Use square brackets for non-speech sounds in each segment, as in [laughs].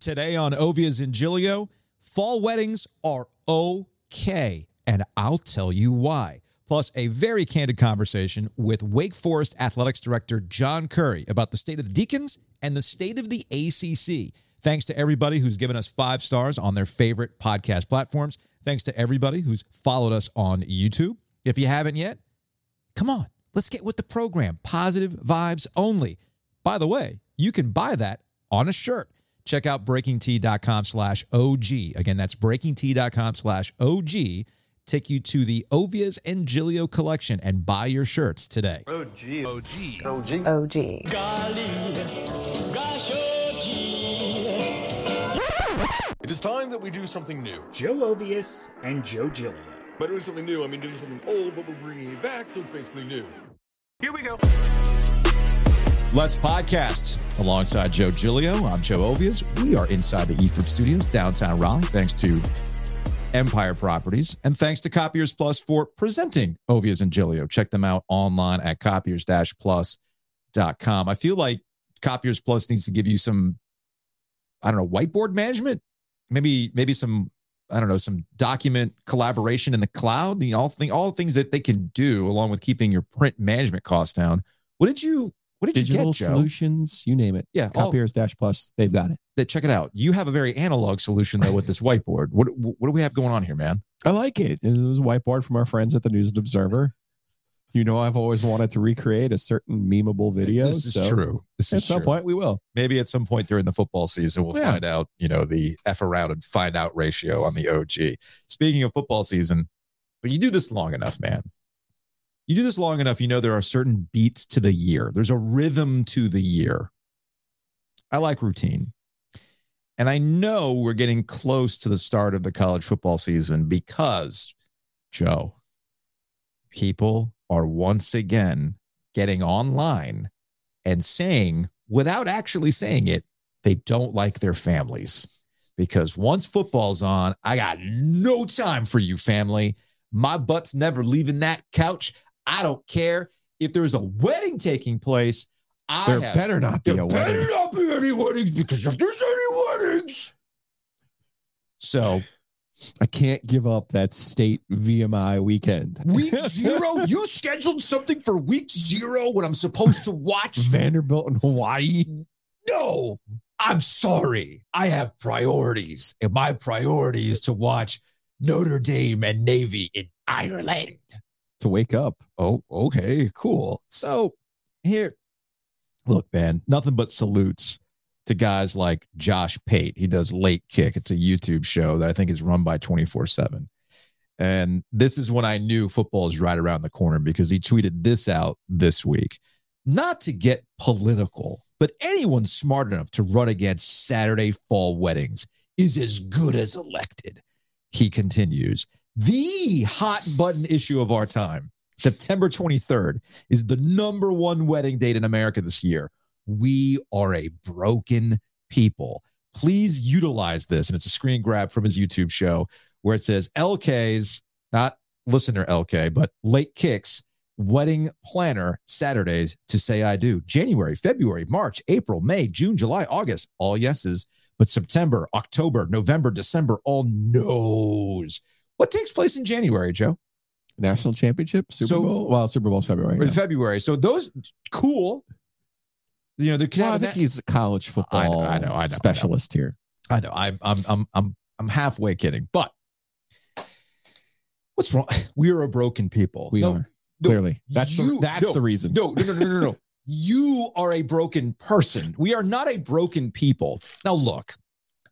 Today on Ovies and Giglio, fall weddings are okay, and I'll tell you why. Plus, a very candid conversation with Wake Forest Athletics Director John Currie about the state of the Deacons and the state of the ACC. Thanks to everybody who's given us five stars on their favorite podcast platforms. Thanks to everybody who's followed us on YouTube. If you haven't yet, come on, let's get with the program. Positive vibes only. By the way, you can buy that on a shirt. Check out breakingt.com slash OG. Again, that's breakingt.com slash OG. Take you to the Ovies and Giglio collection and buy your shirts today. OG. OG. OG. OG. It is time that we do something new. Joe Ovies and Joe Giglio. By doing something new, I mean doing something old, but we're bringing it back, so it's basically new. Here we go. Let's podcast alongside Joe Giglio. I'm Joe Ovies. We are inside the Eford Studios, downtown Raleigh, thanks to Empire Properties and thanks to Copiers Plus for presenting Ovies and Giglio. Check them out online at copiers-plus.com. I feel like Copiers Plus needs to give you some, I don't know, whiteboard management, maybe maybe some, I don't know, some document collaboration in the cloud. The all thing, all things that they can do along with keeping your print management costs down. What did you? What did digital you get, Joe? solutions, you name it. Yeah, all- Copiers Dash Plus, they've got it. that check it out. You have a very analog solution though with this [laughs] whiteboard. What what do we have going on here, man? I like it. It was a whiteboard from our friends at the News and Observer. You know, I've always wanted to recreate a certain memeable video. This is so true. This At is some true. point, we will. Maybe at some point during the football season, we'll Yeah. find out, you know, the F around and find out ratio on the OG. Speaking of football season, but you do this long enough, man. You do this long enough, you know there are certain beats to the year. There's a rhythm to the year. I like routine. And I know we're getting close to the start of the college football season because, Joe, people are once again getting online and saying, without actually saying it, they don't like their families. Because once football's on, I got no time for you, family. My butt's never leaving that couch. I don't care if there's a wedding taking place. I There have- better not be a wedding. there better not be any weddings because if there's any weddings, so I can't give up that state VMI weekend. week [laughs] zero, you scheduled something for week zero when I'm supposed to watch Vanderbilt in Hawaii. No, I'm sorry. I have priorities, and my priority is to watch Notre Dame and Navy in Ireland. To wake up. Oh, okay, cool. So here, look, man, nothing but salutes to guys like Josh Pate. He does Late Kick. It's a YouTube show that I think is run by 24 7. And this is when I knew football is right around the corner because he tweeted this out this week. Not to get political, but anyone smart enough to run against Saturday fall weddings is as good as elected. He continues. The hot button issue of our time, September 23rd, is the number one wedding date in America this year. We are a broken people. Please utilize this. And it's a screen grab from his YouTube show where it says LK's, not listener LK, but late kicks, wedding planner Saturdays to say I do. January, February, March, April, May, June, July, August, all yeses. But September, October, November, December, all no's. What takes place in January, Joe? National championship, Super So- Bowl. Well, Super Bowl's February. Now. February. So those cool. You know, the Well, I think he's a college football I know, I know, I know. specialist here. I know. I'm I'm I'm I'm I'm halfway kidding, but what's wrong? [laughs] We are a broken people. We No, are no, clearly. That's the, that's no, the reason. No, no, no, no, no, no. [laughs] You are a broken person. We are not a broken people. Now, look,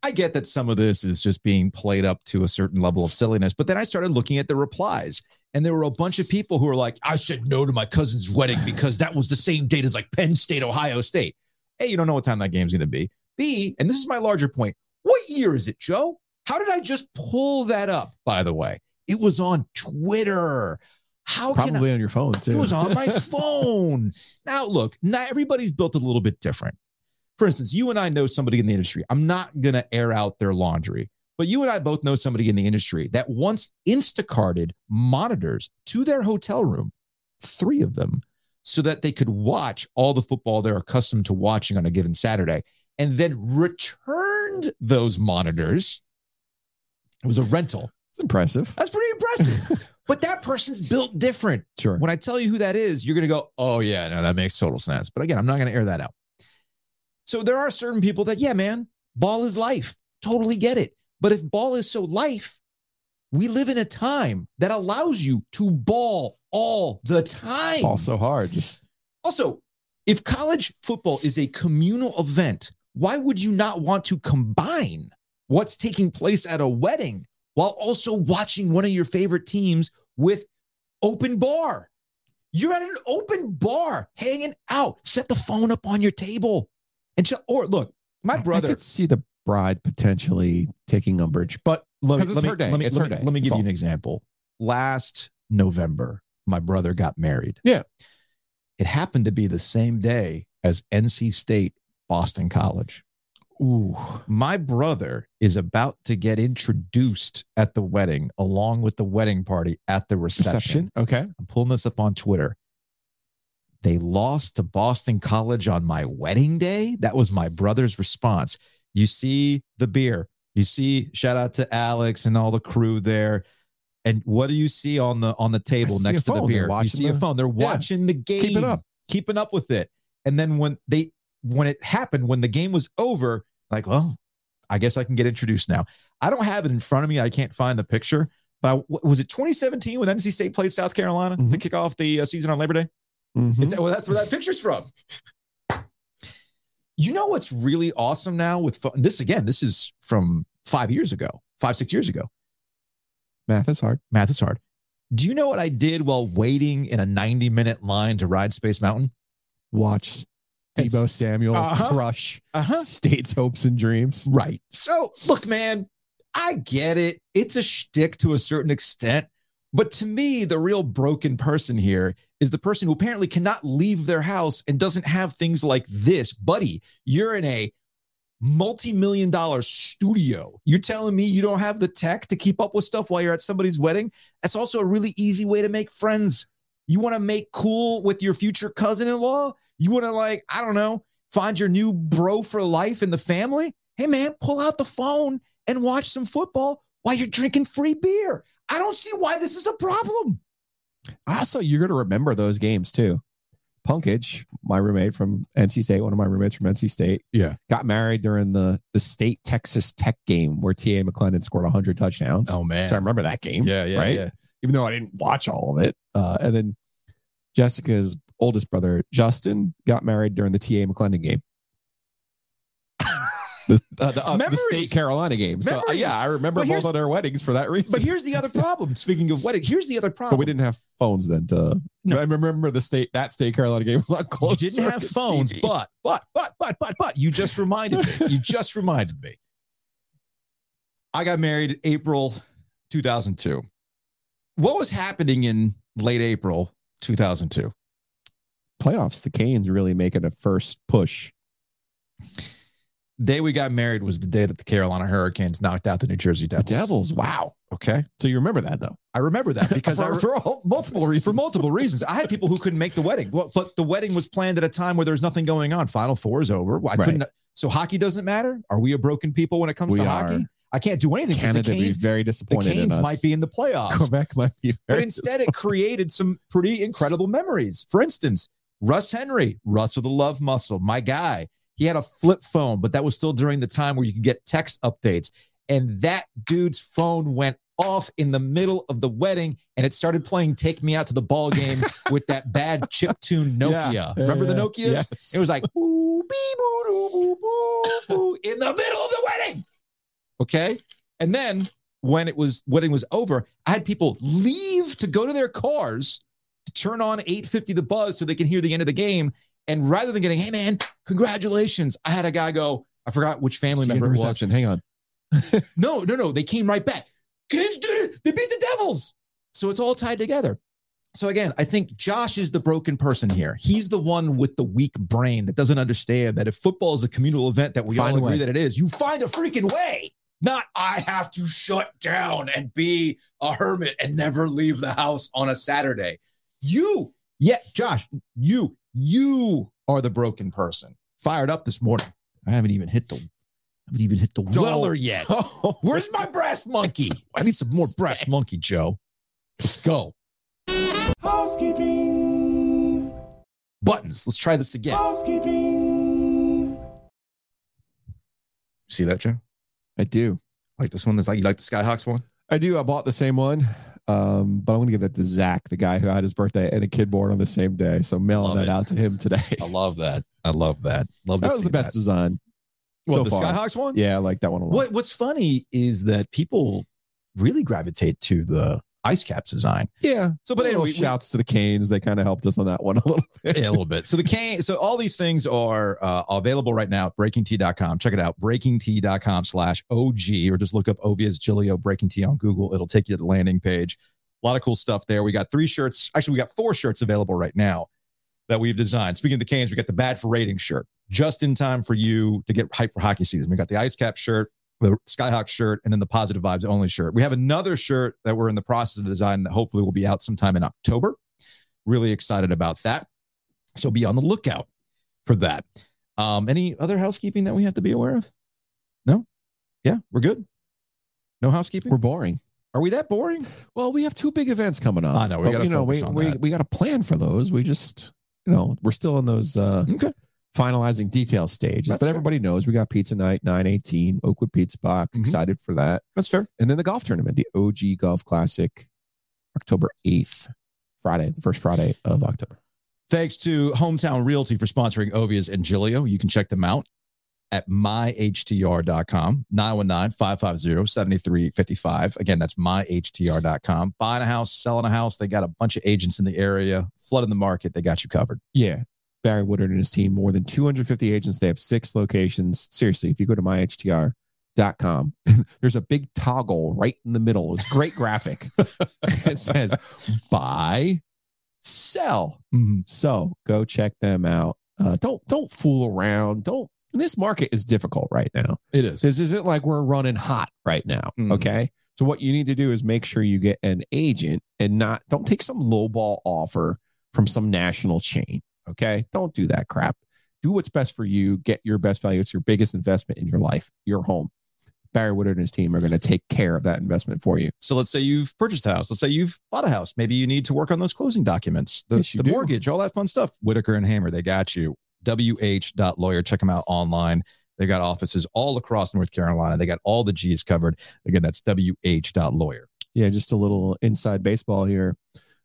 I get that some of this is just being played up to a certain level of silliness, but then I started looking at the replies, and there were a bunch of people who were like, I said no to my cousin's wedding because that was the same date as like Penn State, Ohio State. A, you don't know what time that game's going to be. B, and this is my larger point, what year is it, Joe? How did I just pull that up, by the way? It was on Twitter. How can I? Probably on your phone too. It was on my [laughs] phone. Now, look, not everybody's built a little bit different. For instance, you and I know somebody in the industry. I'm not going to air out their laundry, but you and I both know somebody in the industry that once Instacarted monitors to their hotel room, three of them, so that they could watch all the football they're accustomed to watching on a given Saturday and then returned those monitors. It was a rental. It's impressive. That's pretty impressive. [laughs] but that person's built different. Sure. When I tell you who that is, you're going to go, oh, yeah, no, that makes total sense. But again, I'm not going to air that out. So there are certain people that, yeah, man, ball is life. Totally get it. But if ball is so life, we live in a time that allows you to ball all the time. Also hard. Just Also, if college football is a communal event, why would you not want to combine what's taking place at a wedding while also watching one of your favorite teams with open bar? You're at an open bar hanging out. Set the phone up on your table and ch- or look, my brother I could see the bride potentially taking umbrage, but let me, it's let me, her day. let me, It's let her me- day. let me give you an example. Last November, my brother got married. Yeah. It happened to be the same day as NC State Boston College. ooh, My brother is about to get introduced at the wedding along with the wedding party at the reception. reception. Okay. I'm pulling this up on Twitter. They lost to Boston College on my wedding day. That was my brother's response. You see the beer. You see, shout out to Alex and all the crew there. And what do you see on the on the table next to the beer? You see a the- phone. They're watching the game, Keep it up. keeping up with it. And then when they when it happened, when the game was over, like, well, I guess I can get introduced now. I don't have it in front of me. I can't find the picture. But I, was it 2017 when NC State played South Carolina to Mhm. kick off the uh, season on Labor Day? Mhm. Is that, well, that's where that picture's from. You know what's really awesome now with pho- this again? This is from five years ago, five six years ago. Math is hard. Math is hard. Do you know what I did while waiting in a 90 minute line to ride Space Mountain? Watch Deebo Samuel Uh-huh. crush Uh State's hopes and dreams. Right. So, look, man, I get it. It's a shtick to a certain extent. But to me, the real broken person here is the person who apparently cannot leave their house and doesn't have things like this. Buddy, you're in a multi million dollar studio. You're telling me you don't have the tech to keep up with stuff while you're at somebody's wedding? That's also a really easy way to make friends. You want to make cool with your future cousin in law? You want to, like, I don't know, find your new bro for life in the family? Hey, man, pull out the phone and watch some football while you're drinking free beer. I don't see why this is a problem. Also, you're going to remember those games too. Punkage, my roommate from NC State, one of my roommates from NC State, Yeah. got married during the the state Texas Tech game where TA McLendon scored 100 touchdowns. Oh, man. So I remember that game. Yeah, yeah, right? yeah. Even though I didn't watch all of it. Uh, and then Jessica's oldest brother, Justin, got married during the TA McLendon game. The, uh, the, uh, the state Carolina game. So uh, yeah, I remember both of their weddings for that reason. But here's the other problem. Speaking of wedding, here's the other problem. But we didn't have phones then to No. I remember the state that state Carolina game was You close. didn't have phones, but but but but but but you just reminded me. You just reminded me. I got married April 2002. What was happening in late April 2002? playoffs, the Canes really making a first push. Day we got married was the day that the Carolina Hurricanes knocked out the New Jersey The Devils. Devils, wow. Okay, So you remember that though? I remember that [laughs] because I for, re- for all- multiple reasons. for multiple reasons. I had [laughs] people who couldn't make the wedding. Well, but the wedding was planned at a time where there was nothing going on. Final four is over. I Right. couldn't. So hockey doesn't matter. Are we a broken people when it comes We to are. hockey? I can't do anything. Canada the is Canes, very the disappointed in Canes might be in the playoffs. Quebec might be But instead, it created some pretty incredible memories. For instance, Russ Henry, Russ with the love muscle, my guy. He had a flip phone, but that was still during the time where you could get text updates. And that dude's phone went off in the middle of the wedding and it started playing Take Me Out to the Ball Game [laughs] with that bad chip tune Nokia. Yeah, Remember the Nokias? yes. It was like [laughs] boo, bee, boo, doo, boo, boo, boo, in the middle of the wedding. Okay. And then when it was wedding was over, I had people leave to go to their cars to turn on 850 the buzz so they can hear the end of the game. And rather than getting, hey man, congratulations, I had a guy go, I forgot which family See member the it was. reception. Hang on. [laughs] No, no, no. They came right back. Kids did it. They beat the Devils. So it's all tied together. So again, I think Josh is the broken person here. He's the one with the weak brain that doesn't understand that if football is a communal event that we Find all agree that it is, you find a freaking way. Not I have to shut down and be a hermit and never leave the house on a Saturday. You, yeah, Josh, you, you are the broken person. Fired up this morning. I haven't even hit the haven't even hit the Don't- weller yet. [laughs] Where's my [laughs] brass monkey? I need some more brass monkey, Joe. Let's go. Housekeeping. Buttons. Let's try this again. Housekeeping. See that, Joe? I do. Like this one? That's like you like the Skyhawks one? I do. I bought the same one. Um, but I'm gonna give that to Zach, the guy who had his birthday and a kid born on the same day. So mailing that it. out to him today. I love that. I love that. Love that to was the best that. design. What, so the far. Skyhawks one? Yeah, I like that one a lot. What What's funny is that people really gravitate to the ice caps design. Yeah. So, but anyway, we- shouts to the Canes. They kind of helped us on that one a little [laughs] bit. yeah, a little bit. So the cane, so all these things are uh, available right now at breakingt.com. Check it out, breakingt.com slash OG, or just look up Ovies Giglio Breaking Tea on Google. It'll take you to the landing page. A lot of cool stuff there. We got three shirts. Actually, we got four shirts available right now that we've designed. Speaking of the Canes, we got the Bad for Rating shirt, just in time for you to get hype for hockey season. We got the Ice Cap shirt, the Skyhawk shirt, and then the Positive Vibes Only shirt. We have another shirt that we're in the process of designing that hopefully will be out sometime in October. Really excited about that. So be on the lookout for that. Um, any other housekeeping that we have to be aware of? No? Yeah, we're good. No housekeeping? We're boring. Are we that boring? Well, we have two big events coming up. I know, we gotta you know, we we, we got to plan for those. We just, you know, we're still in those uh Okay. Finalizing detail stages. That's but fair. everybody knows we got pizza night, 918, Oakwood Pizza Box. Mhm. Excited for that. That's fair. And then the golf tournament, the OG Golf Classic, October 8th, Friday, the first Friday of October. Thanks to Hometown Realty for sponsoring Ovies and Giglio. You can check them out at myhtr.com, 919-550-7355. Again, that's myhtr.com. Buying a house, selling a house. They got a bunch of agents in the area, flooding the market. They got you covered. Yeah. Barry Woodard and his team, more than 250 agents. They have six locations. Seriously, if you go to myhtr.com, [laughs] there's a big toggle right in the middle. It's a great graphic. [laughs] it says buy, sell. So go check them out. Uh, don't don't fool around. Don't. This market is difficult right now. It is. This isn't like we're running hot right now. Mhm. Okay. So what you need to do is make sure you get an agent and not don't take some lowball offer from some national chain. Okay. Don't do that crap. Do what's best for you. Get your best value. It's your biggest investment in your life, your home. Barry Woodard and his team are going to take care of that investment for you. So let's say you've purchased a house. Let's say you've bought a house. Maybe you need to work on those closing documents, the, Yes, the mortgage, all that fun stuff. Whitaker and Hamer, they got you. WH.lawyer. Check them out online. They got offices all across North Carolina. They got all the G's covered. Again, that's WH.lawyer. Yeah, just a little inside baseball here.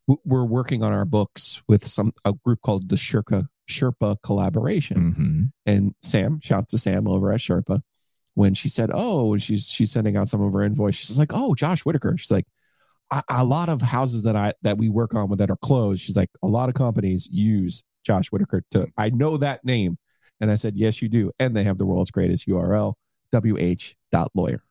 We're working on our books with some a group called the Sherpa Sherpa Collaboration. Mm-hmm. and Sam, shout to Sam over at Sherpa, when she said, "Oh," she's she's sending out some of her invoice. She's like, "Oh, Josh Whitaker." She's like, a, "A lot of houses that I that we work on with that are closed." She's like, "A lot of companies use Josh Whitaker to. I know that name." And I said, "Yes, you do." And they have the world's greatest URL, wh.lawyer.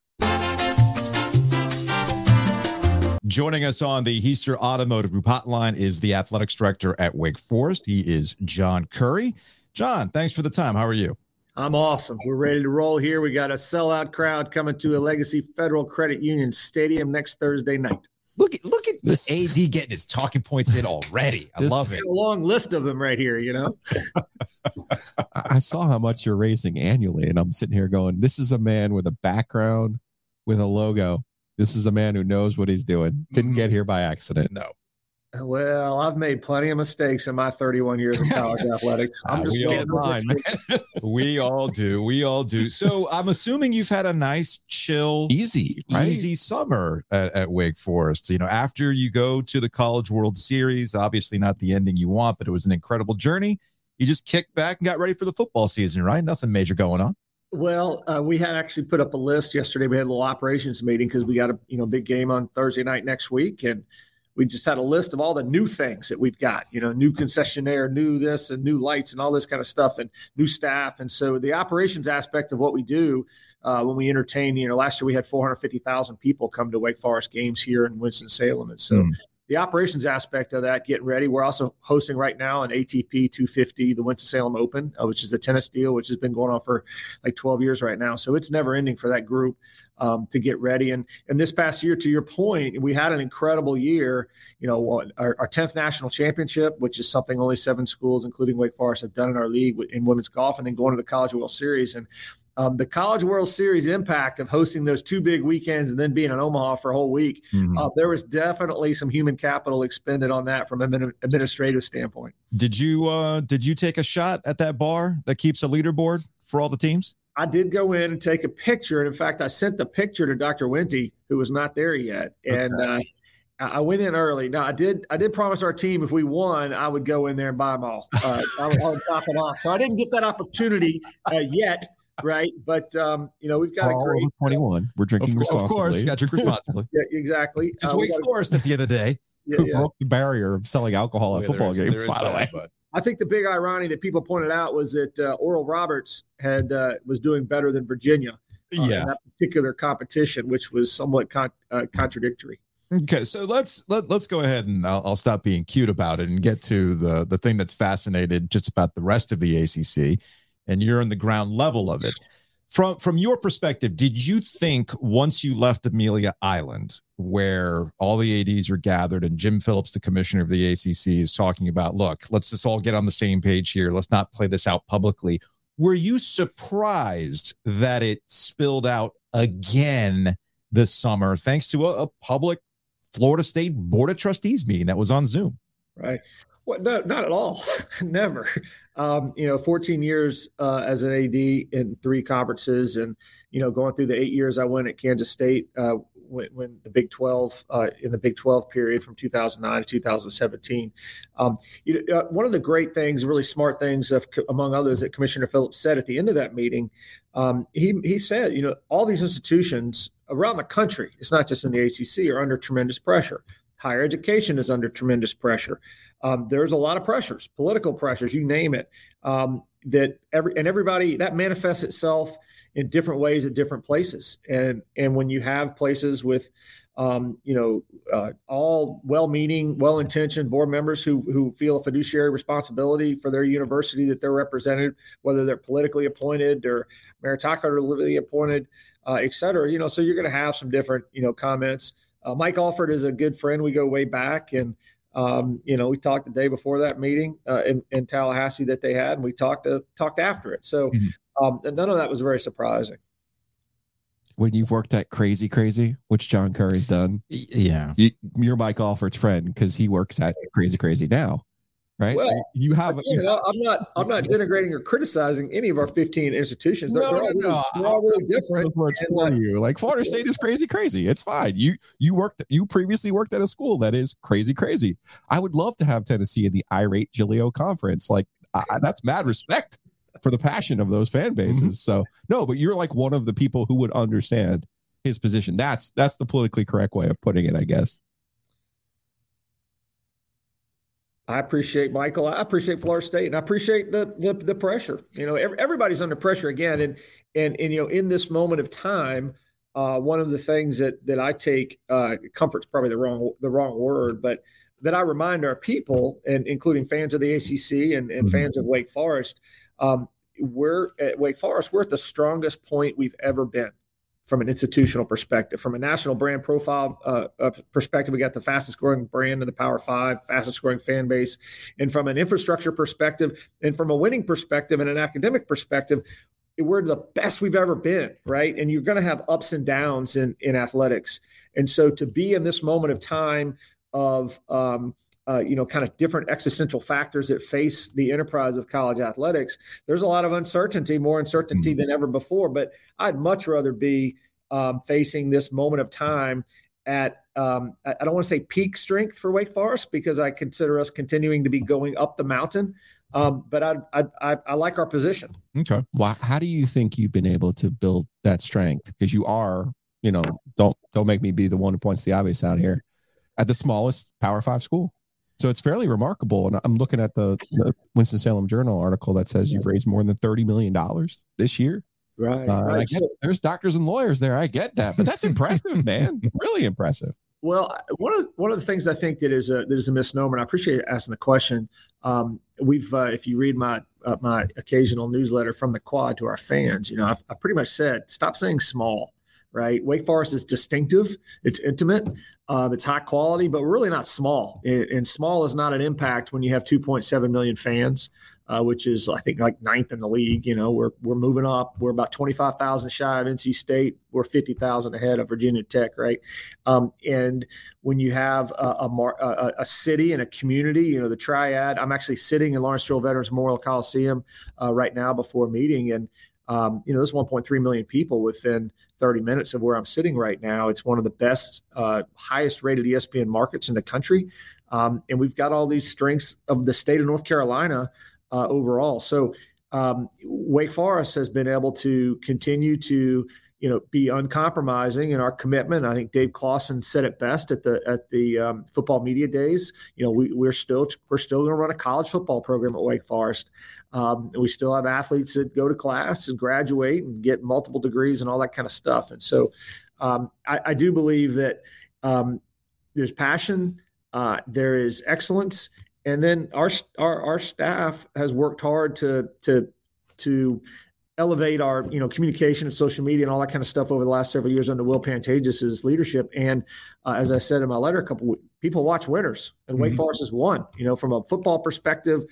Joining us on the Heister Automotive Group hotline is the athletics director at Wake Forest. He is John Currie. John, thanks for the time. How are you? I'm awesome. We're ready to roll here. We got a sellout crowd coming to a Legacy Federal Credit Union Stadium next Thursday night. Look at look at This- this AD getting his talking points in already. I This- love it. A long list of them right here, you know. [laughs] I I saw how much you're raising annually, and I'm sitting here going, "This is a man with a background, with a logo. This is a man who knows what he's doing. Didn't get here by accident." No. Well, I've made plenty of mistakes in my 31 years of college [laughs] athletics. I'm Ah, just we all- with this- [laughs] we all do. We all do. So I'm assuming you've had a nice, chill, Easy, right? easy summer at, at Wake Forest. You know, after you go to the College World Series, obviously not the ending you want, but it was an incredible journey. You just kicked back and got ready for the football season, right? Nothing major going on. Well, uh, we had actually put up a list yesterday. We had a little operations meeting because we got a you know big game on Thursday night next week, and we just had a list of all the new things that we've got. You know, new concessionaire, new this, and new lights, and all this kind of stuff, and new staff. And so the operations aspect of what we do uh, when we entertain, you know, last year we had 450,000 people come to Wake Forest games here in Winston Salem, and so Mm. The operations aspect of that, getting ready. We're also hosting right now an ATP 250, the Winston Salem Open, uh, which is a tennis deal, which has been going on for like 12 years right now. So it's never ending for that group um, to get ready. And and this past year, to your point, we had an incredible year. You know, our, our 10th national championship, which is something only seven schools, including Wake Forest, have done in our league in women's golf, and then going to the College World Series. And um, the College World Series impact of hosting those two big weekends and then being in Omaha for a whole week, Mhm. uh, there was definitely some human capital expended on that from an administrative standpoint. Did you uh did you take a shot at that bar that keeps a leaderboard for all the teams? I did go in and take a picture, and in fact, I sent the picture to Dr. Wente, who was not there yet, and uh, I I went in early. Now, I did I did promise our team if we won, I would go in there and buy them all. Uh, I, would, I would top it off. So I didn't get that opportunity uh, yet, right? But um, you know, we've got a All great. over 21. We're Of, drinking cour- of responsibly. course, got to drink responsibly. [laughs] Yeah, exactly. It's Uh, we Wake got a- Forest at the end of the day. [laughs] yeah, Who yeah. broke the barrier of selling alcohol at Yeah, football there is- games, there is by the way. but- I think the big irony that people pointed out was that uh, Oral Roberts had uh, was doing better than Virginia uh, in that particular competition, which was somewhat con- uh, contradictory. Okay, so let's let, let's go ahead and I'll, I'll stop being cute about it and get to the the thing that's fascinated just about the rest of the ACC, and you're in the ground level of it. From from your perspective, did you think once you left Amelia Island, where all the ads are gathered and Jim Phillips, the commissioner of the ACC, is talking about, look, let's just all get on the same page here. Let's not play this out publicly. Were you surprised that it spilled out again this summer, thanks to a, a public Florida State Board of Trustees meeting that was on Zoom. Right. Well, no, not at all. [laughs] Never. Um, you know, 14 years uh, as an AD in three conferences, and you know, going through the eight years I went at Kansas State uh, when, when the Big 12 uh, in the Big 12 period from 2009 to 2017. Um, you uh, one of the great things, really smart things, of, among others, that Commissioner Phillips said at the end of that meeting, um, he he said, you know, all these institutions around the country, it's not just in the ACC, are under tremendous pressure. Higher education is under tremendous pressure. Um, there's a lot of pressures, political pressures, you name it. Um, that every and everybody that manifests itself in different ways at different places. And and when you have places with, um, you know, uh, all well-meaning, well-intentioned board members who who feel a fiduciary responsibility for their university that they're represented, whether they're politically appointed or meritocratically appointed, uh, et cetera. You know, so you're going to have some different, you know, comments. Uh, Mike Alford is a good friend. We go way back, and um, you know, we talked the day before that meeting uh, in, in Tallahassee that they had, and we talked uh, talked after it. So Mhm. um, none of that was very surprising. When you've worked at Crazy Crazy, which John Currie's done, Yeah. you, you're Mike Alford's friend because he works at Crazy Crazy now, right? So you have, You know, I'm not I'm not denigrating or criticizing any of our 15 institutions. They're, No, they're no, all, really, no. they're all really different. For uh, you. Like Florida State is crazy, crazy. It's fine. You you worked you previously worked at a school that is crazy, crazy. I would love to have Tennessee in the irate Giglio conference. Like I, that's mad respect for the passion of those fan bases. So no, but you're like one of the people who would understand his position. That's that's the politically correct way of putting it, I guess. I appreciate Michael. I appreciate Florida State, and I appreciate the the, the pressure. You know, every, everybody's under pressure again, and and and you know, in this moment of time, uh, one of the things that that I take uh, comfort's probably the wrong the wrong word, but that I remind our people, and including fans of the ACC and, and Mhm. fans of Wake Forest, um, we're at Wake Forest. We're at the strongest point we've ever been from an institutional perspective. From a national brand profile uh, uh, perspective, we got the fastest growing brand in the Power Five, fastest growing fan base. And from an infrastructure perspective, and from a winning perspective and an academic perspective, we're the best we've ever been, right? And you're going to have ups and downs in, in athletics. And so to be in this moment of time of, um, uh, you know, kind of different existential factors that face the enterprise of college athletics, there's a lot of uncertainty, more uncertainty than ever before. But I'd much rather be um, facing this moment of time at um, I I don't want to say peak strength for Wake Forest because I consider us continuing to be going up the mountain. Um, but I, I I I like our position. Okay. Why how do you think you've been able to build that strength? Because you are, you know, don't don't make me be the one who points the obvious out here at the smallest Power Five school. So it's fairly remarkable. And I'm looking at the, the Winston Salem Journal article that says you've raised more than thirty million dollars this year. Right. Uh, I get, there's doctors and lawyers there. I get that, but that's impressive, [laughs] man. Really impressive. Well, one of one of the things I think that is a that is a misnomer, and I appreciate you asking the question. Um, we've, uh, if you read my uh, my occasional newsletter from the Quad to our fans, you know, I've, I pretty much said stop saying small. Right, Wake Forest is distinctive. It's intimate. Um, it's high quality, but really not small. And, and small is not an impact when you have 2.7 million fans. uh, which is I think like ninth in the league. You know, we're we're moving up. We're about twenty five thousand shy of NC State. We're fifty thousand ahead of Virginia Tech, right? Um, and when you have a, a, a, a, city and a community, you know, the triad. I'm actually sitting in Lawrence Joel Veterans Memorial Coliseum uh, right now before meeting, and um, you know, there's 1.3 million people within 30 minutes of where I'm sitting right now. It's one of the best, uh, highest rated ESPN markets in the country. Um, and we've got all these strengths of the state of North Carolina uh, overall. So um, Wake Forest has been able to continue to you know be uncompromising in our commitment. I think Dave Clawson said it best at the at the um, football media days. You know we we're still we're still going to run a college football program at Wake Forest. Um, we still have athletes that go to class and graduate and get multiple degrees and all that kind of stuff. And so um, I, I, do believe that um, there's passion, uh, there is excellence, and then our our our staff has worked hard to to to elevate our you know communication and social media and all that kind of stuff over the last several years under Will Pantagis's leadership. And uh, as I said in my letter, a couple people watch winners, and Wake mm-hmm. Forest has won. You know, from a football perspective,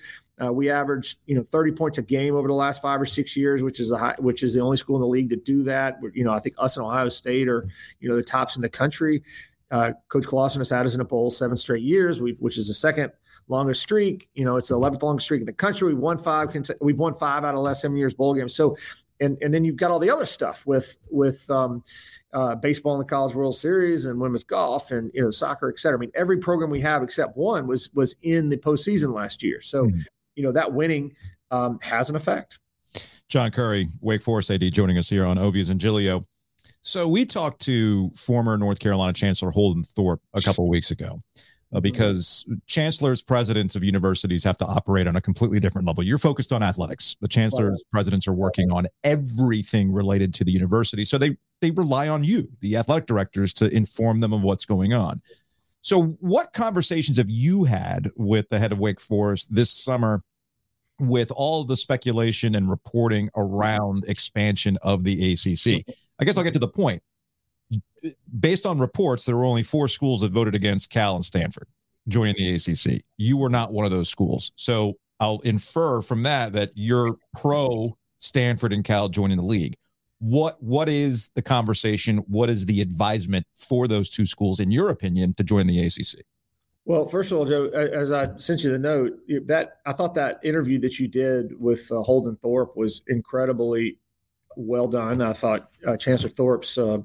uh, we averaged you know 30 points a game over the last five or six years, which is a high, which is the only school in the league to do that. You know, I think us and Ohio State are you know the tops in the country. Uh, Coach has had us in a bowl seven straight years, we, which is the second longest streak. You know, it's the 11th longest streak in the country. We've won five. We've won five out of the last seven years bowl games. So, and and then you've got all the other stuff with with um, uh, baseball in the College World Series and women's golf and you know soccer, et cetera. I mean, every program we have except one was was in the postseason last year. So, mm-hmm. you know, that winning um, has an effect. John Currie, Wake Forest AD, joining us here on Ovies and Giglio. So we talked to former North Carolina Chancellor Holden Thorpe a couple of weeks ago, uh, because chancellors, presidents of universities have to operate on a completely different level. You're focused on athletics. The chancellors, presidents are working on everything related to the university. So they they rely on you, the athletic directors, to inform them of what's going on. So, what conversations have you had with the head of Wake Forest this summer with all the speculation and reporting around expansion of the ACC? I guess I'll get to the point based on reports, there were only four schools that voted against Cal and Stanford joining the ACC. You were not one of those schools. So I'll infer from that that you're pro Stanford and Cal joining the league. What what is the conversation? What is the advisement for those two schools, in your opinion, to join the ACC? Well, first of all, Joe, as I sent you the note, that I thought that interview that you did with uh, Holden Thorpe was incredibly well done. I thought uh, Chancellor Thorpe's uh,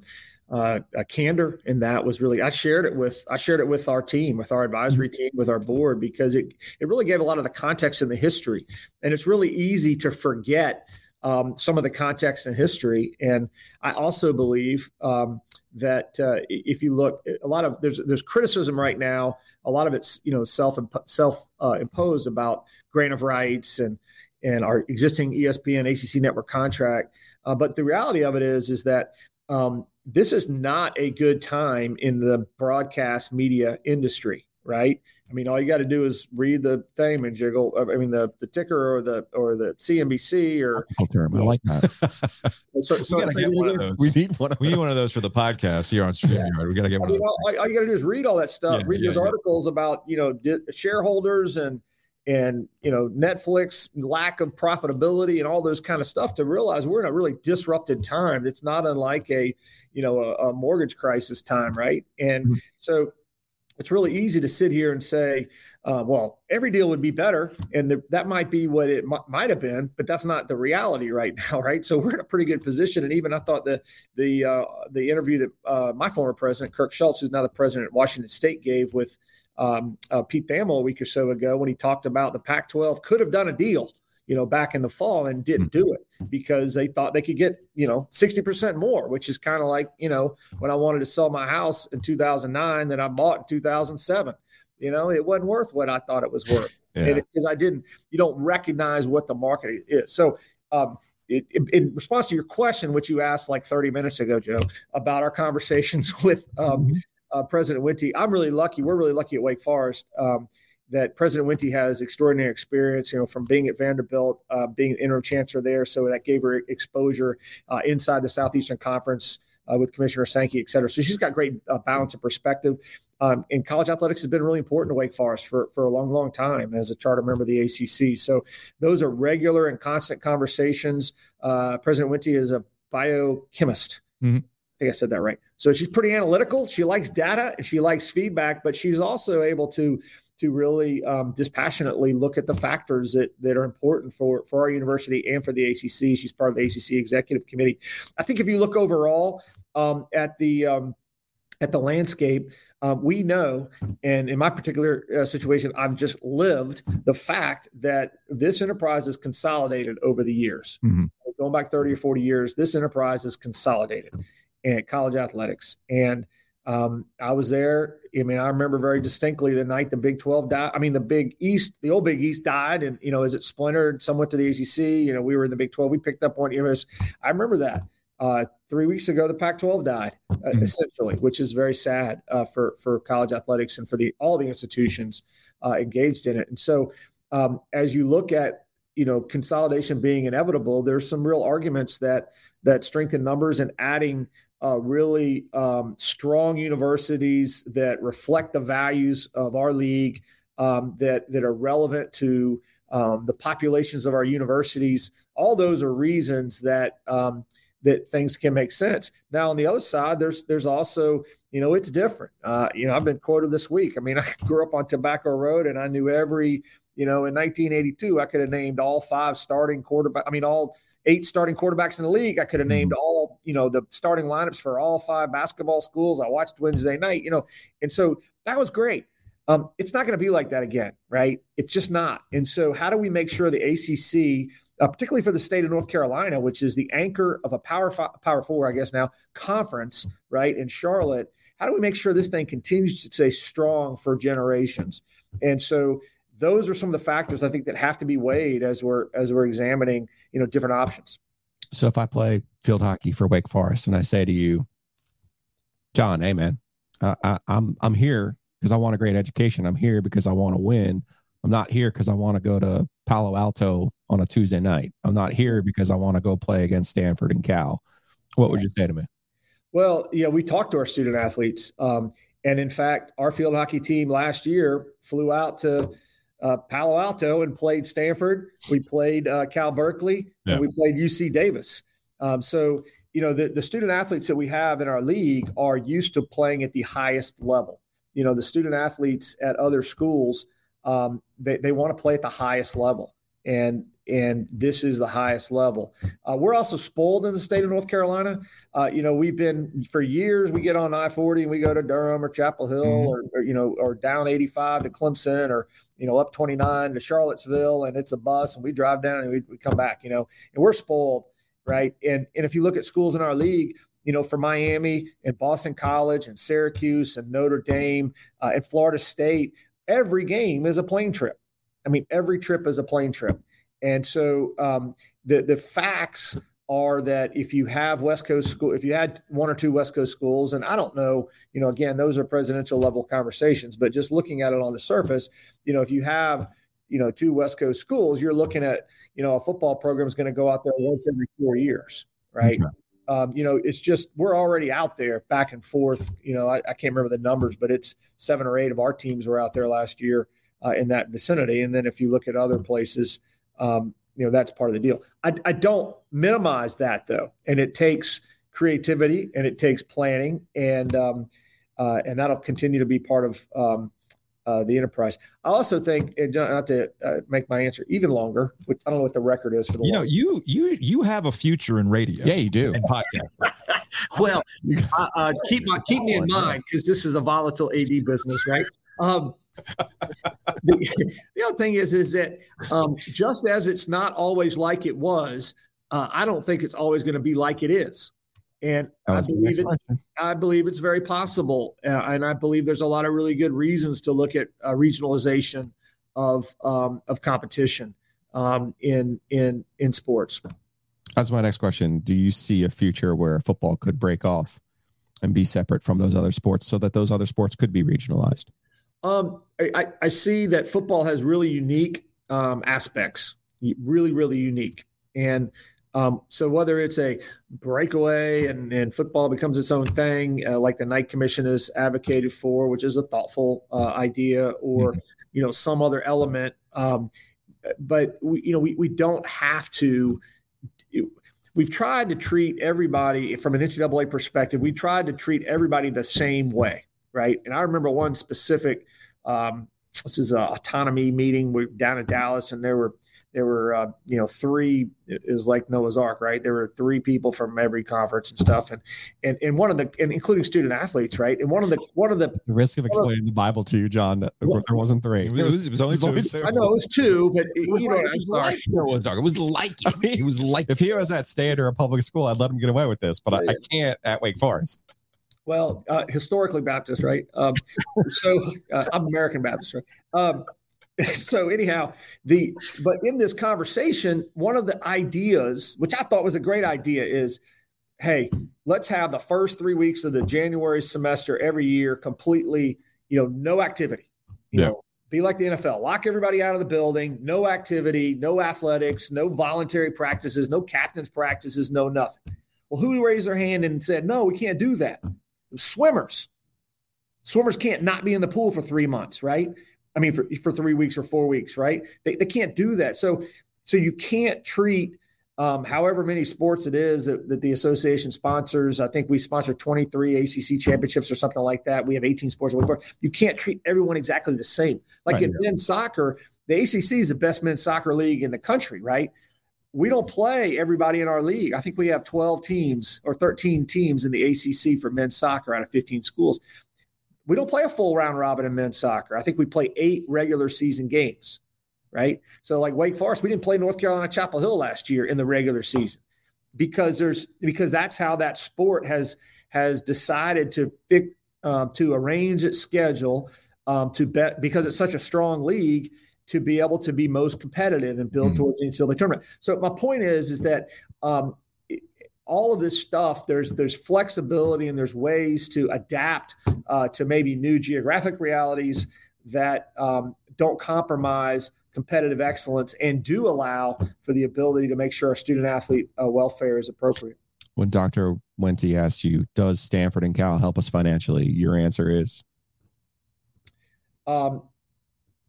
uh, a candor in that was really I shared it with I shared it with our team, with our advisory team, with our board because it it really gave a lot of the context and the history, and it's really easy to forget um, some of the context and history. And I also believe um, that uh, if you look, a lot of there's there's criticism right now. A lot of it's you know self self uh, imposed about grant of rights and and our existing ESPN ACC network contract. Uh, but the reality of it is is that um, this is not a good time in the broadcast media industry, right? I mean, all you got to do is read the thing and jiggle. I mean, the the ticker or the or the CNBC or. term. I like that. [laughs] so, so we, get one of those. we need one. Of we need one of those for the podcast here on StreamYard. Yeah. We got to get one. I mean, all, all, you got to do is read all that stuff. Yeah, read yeah, those articles about you know di- shareholders and and you know Netflix lack of profitability and all those kind of stuff to realize we're in a really disrupted time. It's not unlike a you know a, a mortgage crisis time, right? And mm-hmm. so it's really easy to sit here and say, uh, well, every deal would be better, and the, that might be what it m- might have been, but that's not the reality [laughs] right now, right? So we're in a pretty good position. And even I thought the the uh, the interview that uh, my former president Kirk Schulz who's now the president at Washington State, gave with um, uh, Pete Thamel a week or so ago when he talked about the Pac 12 could have done a deal, you know, back in the fall and didn't do it because they thought they could get, you know, 60% more, which is kind of like, you know, when I wanted to sell my house in 2009 that I bought in 2007. You know, it wasn't worth what I thought it was worth because [laughs] yeah. I didn't, you don't recognize what the market is. So, um, it, in response to your question, which you asked like 30 minutes ago, Joe, about our conversations [laughs] with um, mm-hmm uh, President Wente. I'm really lucky. We're really lucky at Wake Forest um, that President Wente has extraordinary experience. You know, from being at Vanderbilt, uh, being an interim chancellor there, so that gave her exposure uh, inside the Southeastern Conference. Uh, with Commissioner Sankey, et cetera. So she's got great uh, balance of perspective. Um, and college athletics has been really important to Wake Forest for, for a long, long time as a charter member of the ACC. So those are regular and constant conversations. Uh, President Wente is a biochemist. Mhm. I think I said that right. So she's pretty analytical. She likes data she likes feedback, but she's also able to to really um, dispassionately look at the factors that, that are important for, for our university and for the ACC. She's part of the ACC executive committee. I think if you look overall um, at the um, at the landscape, um, we know, and in my particular uh, situation, I've just lived the fact that this enterprise is consolidated over the years. Mhm. Going back 30 or 40 years, this enterprise is consolidated and college athletics. And um, I was there. I mean, I remember very distinctly the night the Big 12 died. I mean, the Big East, the old Big East died, and you know, as it splintered somewhat to the ACC, you know, we were in the Big 12. We picked up one. You know, I remember that. Uh, three weeks ago, the Pac-12 died, uh, Mhm. essentially, which is very sad uh, for for college athletics and for the all the institutions uh, engaged in it. And so, um, as you look at you know consolidation being inevitable, there's some real arguments that that strengthen numbers and adding uh, really um, strong universities that reflect the values of our league um, that that are relevant to um, the populations of our universities. All those are reasons that um, that things can make sense. Now, on the other side, there's there's also you know it's different. Uh, you know, I've been quoted this week. I mean, [laughs] I grew up on Tobacco Road, and I knew every you know in 1982 I could have named all five starting quarterback. I mean, all eight starting quarterbacks in the league. I could have named all, you know, the starting lineups for all five basketball schools. I watched Wednesday night, you know, and so that was great. Um, it's not going to be like that again, right? It's just not. And so, how do we make sure the ACC, uh, particularly for the state of North Carolina, which is the anchor of a power fi- power four, I guess now conference, right in Charlotte, how do we make sure this thing continues to stay strong for generations? And so, those are some of the factors I think that have to be weighed as we're as we're examining, you know, different options. So if I play field hockey for Wake Forest and I say to you, John, hey man, I, I, I'm I'm here because I want a great education. I'm here because I want to win. I'm not here because I want to go to Palo Alto on a Tuesday night. I'm not here because I want to go play against Stanford and Cal. What would you say to me? Well, yeah, we talked to our student athletes, um, and in fact, our field hockey team last year flew out to uh, Palo Alto and played Stanford. We played uh, Cal Berkeley, Yeah. and we played UC Davis. Um, so, you know, the, the student athletes that we have in our league are used to playing at the highest level. You know, the student athletes at other schools, um, they, they want to play at the highest level. And and this is the highest level. Uh, we're also spoiled in the state of North Carolina. Uh, you know, we've been for years. We get on I forty and we go to Durham or Chapel Hill Mhm. or, or you know or down eighty five to Clemson or you know up twenty nine to Charlottesville and it's a bus and we drive down and we, we come back. You know, and we're spoiled, right? And and if you look at schools in our league, you know, for Miami and Boston College and Syracuse and Notre Dame uh, and Florida State, every game is a plane trip. I mean, every trip is a plane trip. And so um, the the facts are that if you have West Coast school, if you had one or two West Coast schools, and I don't know, you know, again, those are presidential level conversations, but just looking at it on the surface, you know, if you have, you know, two West Coast schools, you're looking at, you know, a football program is going to go out there once every four years, right? Um, you know, it's just we're already out there back and forth. You know, I, I can't remember the numbers, but it's seven or eight of our teams were out there last year uh, in that vicinity. And then if you look at other places, um, you know, that's part of the deal. I, I don't minimize that though, and it takes creativity and it takes planning, and um, uh, and that'll continue to be part of um, uh, the enterprise. I also think, and not to uh, make my answer even longer, which I don't know what the record is for the You know, you you you have a future in radio. Yeah, you do. And podcast. [laughs] Well, uh, uh, keep my keep me in mind because this is a volatile AD business, right? Um, [laughs] the, the other thing is, is that um, just as it's not always like it was, uh, I don't think it's always going to be like it is, and I believe it's. I believe it's very possible, uh, and I believe there's a lot of really good reasons to look at uh, regionalization of um, of competition um, in in in sports. That's my next question. Do you see a future where football could break off and be separate from those other sports so that those other sports could be regionalized? Um, I, I- see that football has really unique um, aspects, really, really unique. And Um, so whether it's a breakaway and, and football becomes its own thing, uh, like the Knight Commission has advocated for, which is a thoughtful uh, idea, or Mhm. you know some other element. Um, but we, you know we, we don't have to. We've tried to treat everybody from an NCAA perspective. We tried to treat everybody the same way, right? And I remember one specific. Um, this is an autonomy meeting. We're down in Dallas, and there were there were uh, you know three it was like noah's ark right there were three people from every conference and stuff and and, and one of the and including student athletes right and one of the one of the The risk of explaining the Bible to you, John, that there wasn't three. It was, it was only It was two. i know it was two but you know it i'm was sorry like Noah's Ark. It was like it. I mean, It was like If he was at state or a public school, I'd let him get away with this, but I, I can't at Wake Forest. Well uh, historically baptist right? Um, so uh, i'm american baptist right? Um, [laughs] so anyhow the but in this conversation one of the ideas which i thought was a great idea is hey let's have the first three weeks of the january semester every year completely you know no activity. You Yeah. know be like the nfl lock everybody out of the building no activity no athletics no voluntary practices no captains practices no nothing. Well who raised their hand and said no we can't do that swimmers swimmers can't not be in the pool for three months right I mean, for, for three weeks or four weeks, right? They, they can't do that. So, so you can't treat um, however many sports it is that, that the association sponsors. I think we sponsor 23 ACC championships or something like that. We have 18 sports. You can't treat everyone exactly the same. Like Right. in men's soccer, the ACC is the best men's soccer league in the country, right? We don't play everybody in our league. I think we have 12 teams or 13 teams in the ACC for men's soccer out of 15 schools we don't play a full round robin in men's soccer. I think we play eight regular season games, right? So like Wake Forest, we didn't play North Carolina Chapel Hill last year in the regular season because there's because that's how that sport has has decided to pick um, to arrange its schedule um, to bet because it's such a strong league to be able to be most competitive and build Mhm. towards the NCAA tournament. So my point is is that um, all of this stuff there's there's flexibility and there's ways to adapt uh, to maybe new geographic realities that um, don't compromise competitive excellence and do allow for the ability to make sure our student athlete uh, welfare is appropriate. When Dr. Wente asks you, does Stanford and Cal help us financially? Your answer is Um,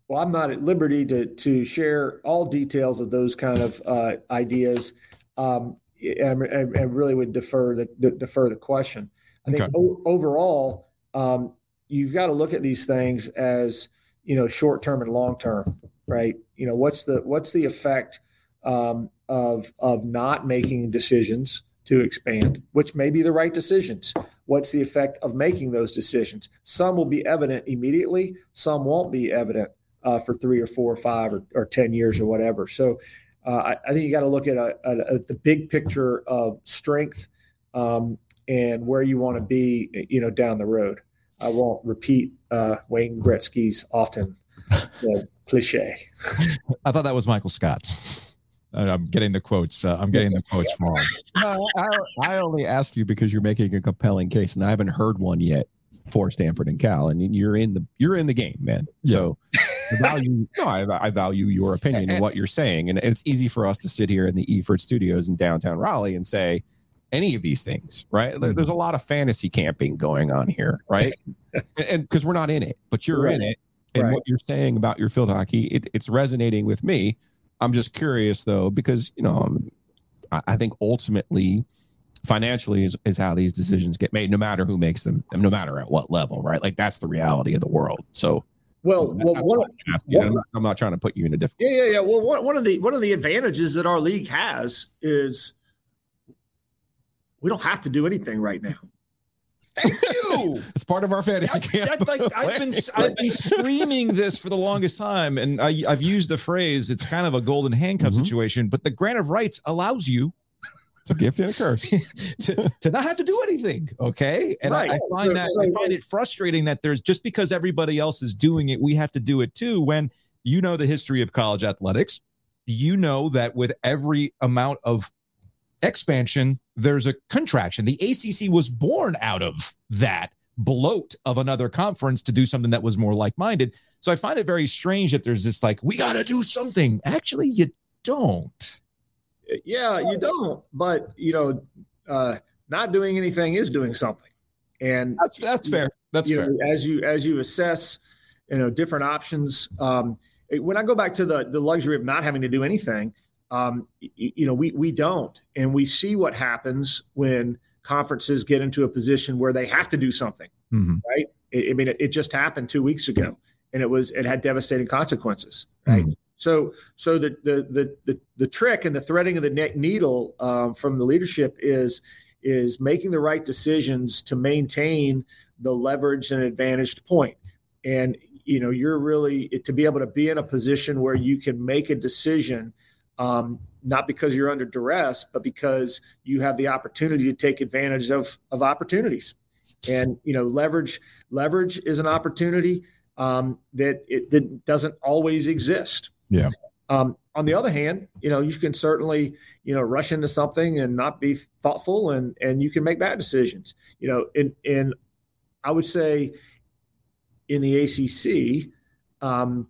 well, I'm not at liberty to to share all details of those kind of uh, ideas. Um, and, and, and really would defer the de- defer the question. I think Okay. o- overall, um, you've got to look at these things as you know short term and long term, right? You know what's the what's the effect um, of of not making decisions to expand, which may be the right decisions. What's the effect of making those decisions? Some will be evident immediately. Some won't be evident uh, for three or four or five or, or ten years or whatever. So uh, I, I think you got to look at, a, at, a- at the big picture of strength um, and where you want to be, you know, down the road. I won't repeat uh, Wayne Gretzky's often cliche. [laughs] I thought that was Michael Scott's. I'm getting the quotes. Uh, I'm getting the quotes wrong. no, I, I only ask you because you're making a compelling case, and I haven't heard one yet for Stanford and Cal, and you're in the you're in the game, man. So I value no, I, I value your opinion and what you're saying, and it's easy for us to sit here in the Eford Studios in downtown Raleigh and say any of these things, right? There- There's a lot of fantasy camping going on here, right? [laughs] and because we're not in it, but you're in it, and Right. what you're saying about your field hockey, it, it's resonating with me. I'm just curious though, because you know, um, I, I think ultimately financially is, is how these decisions get made, no matter who makes them, and no matter at what level, right? Like that's the reality of the world. So Well, well, that's one, what I'm asking you. I'm, not, I'm not trying to put you in a difficult. Yeah, yeah, yeah. Well, one, one of the one of the advantages that our league has is we don't have to do anything right now. Thank you. [laughs] It's part of our fantasy That- camp. that- like, I've been I've been [laughs] screaming this for the longest time, and I, I've used the phrase. It's kind of a golden handcuff Mhm. situation, but the grant of rights allows you it's a gift and a curse. [laughs] to, to not have to do anything. Okay. And I, I find that I find it frustrating that there's just because everybody else is doing it, we have to do it too. When you know the history of college athletics, you know that with every amount of expansion, there's a contraction. The ACC was born out of that bloat of another conference to do something that was more like-minded. So I find it very strange that there's this like, we got to do something. Actually, you don't. Yeah, you don't. But you know, uh, not doing anything is doing something. And That's that's fair. That's you fair. know, as you as you assess, you know, different options. Um, when I go back to the the luxury of not having to do anything, um, y- you know, we we don't, and we see what happens when conferences get into a position where they have to do something. Mhm. Right? I I mean, it, it just happened two weeks ago, and it was it had devastating consequences. Right? Mhm. So, so the the the the, the trick and the threading of the needle um, from the leadership is is making the right decisions to maintain the leverage and advantaged point. And you know, you're really to be able to be in a position where you can make a decision, um, not because you're under duress, but because you have the opportunity to take advantage of of opportunities. And you know, leverage leverage is an opportunity um, that it that doesn't always exist. Yeah. Um, on the other hand, you know, you can certainly, you know, rush into something and not be thoughtful and and you can make bad decisions. You know, in in I would say in the ACC, um,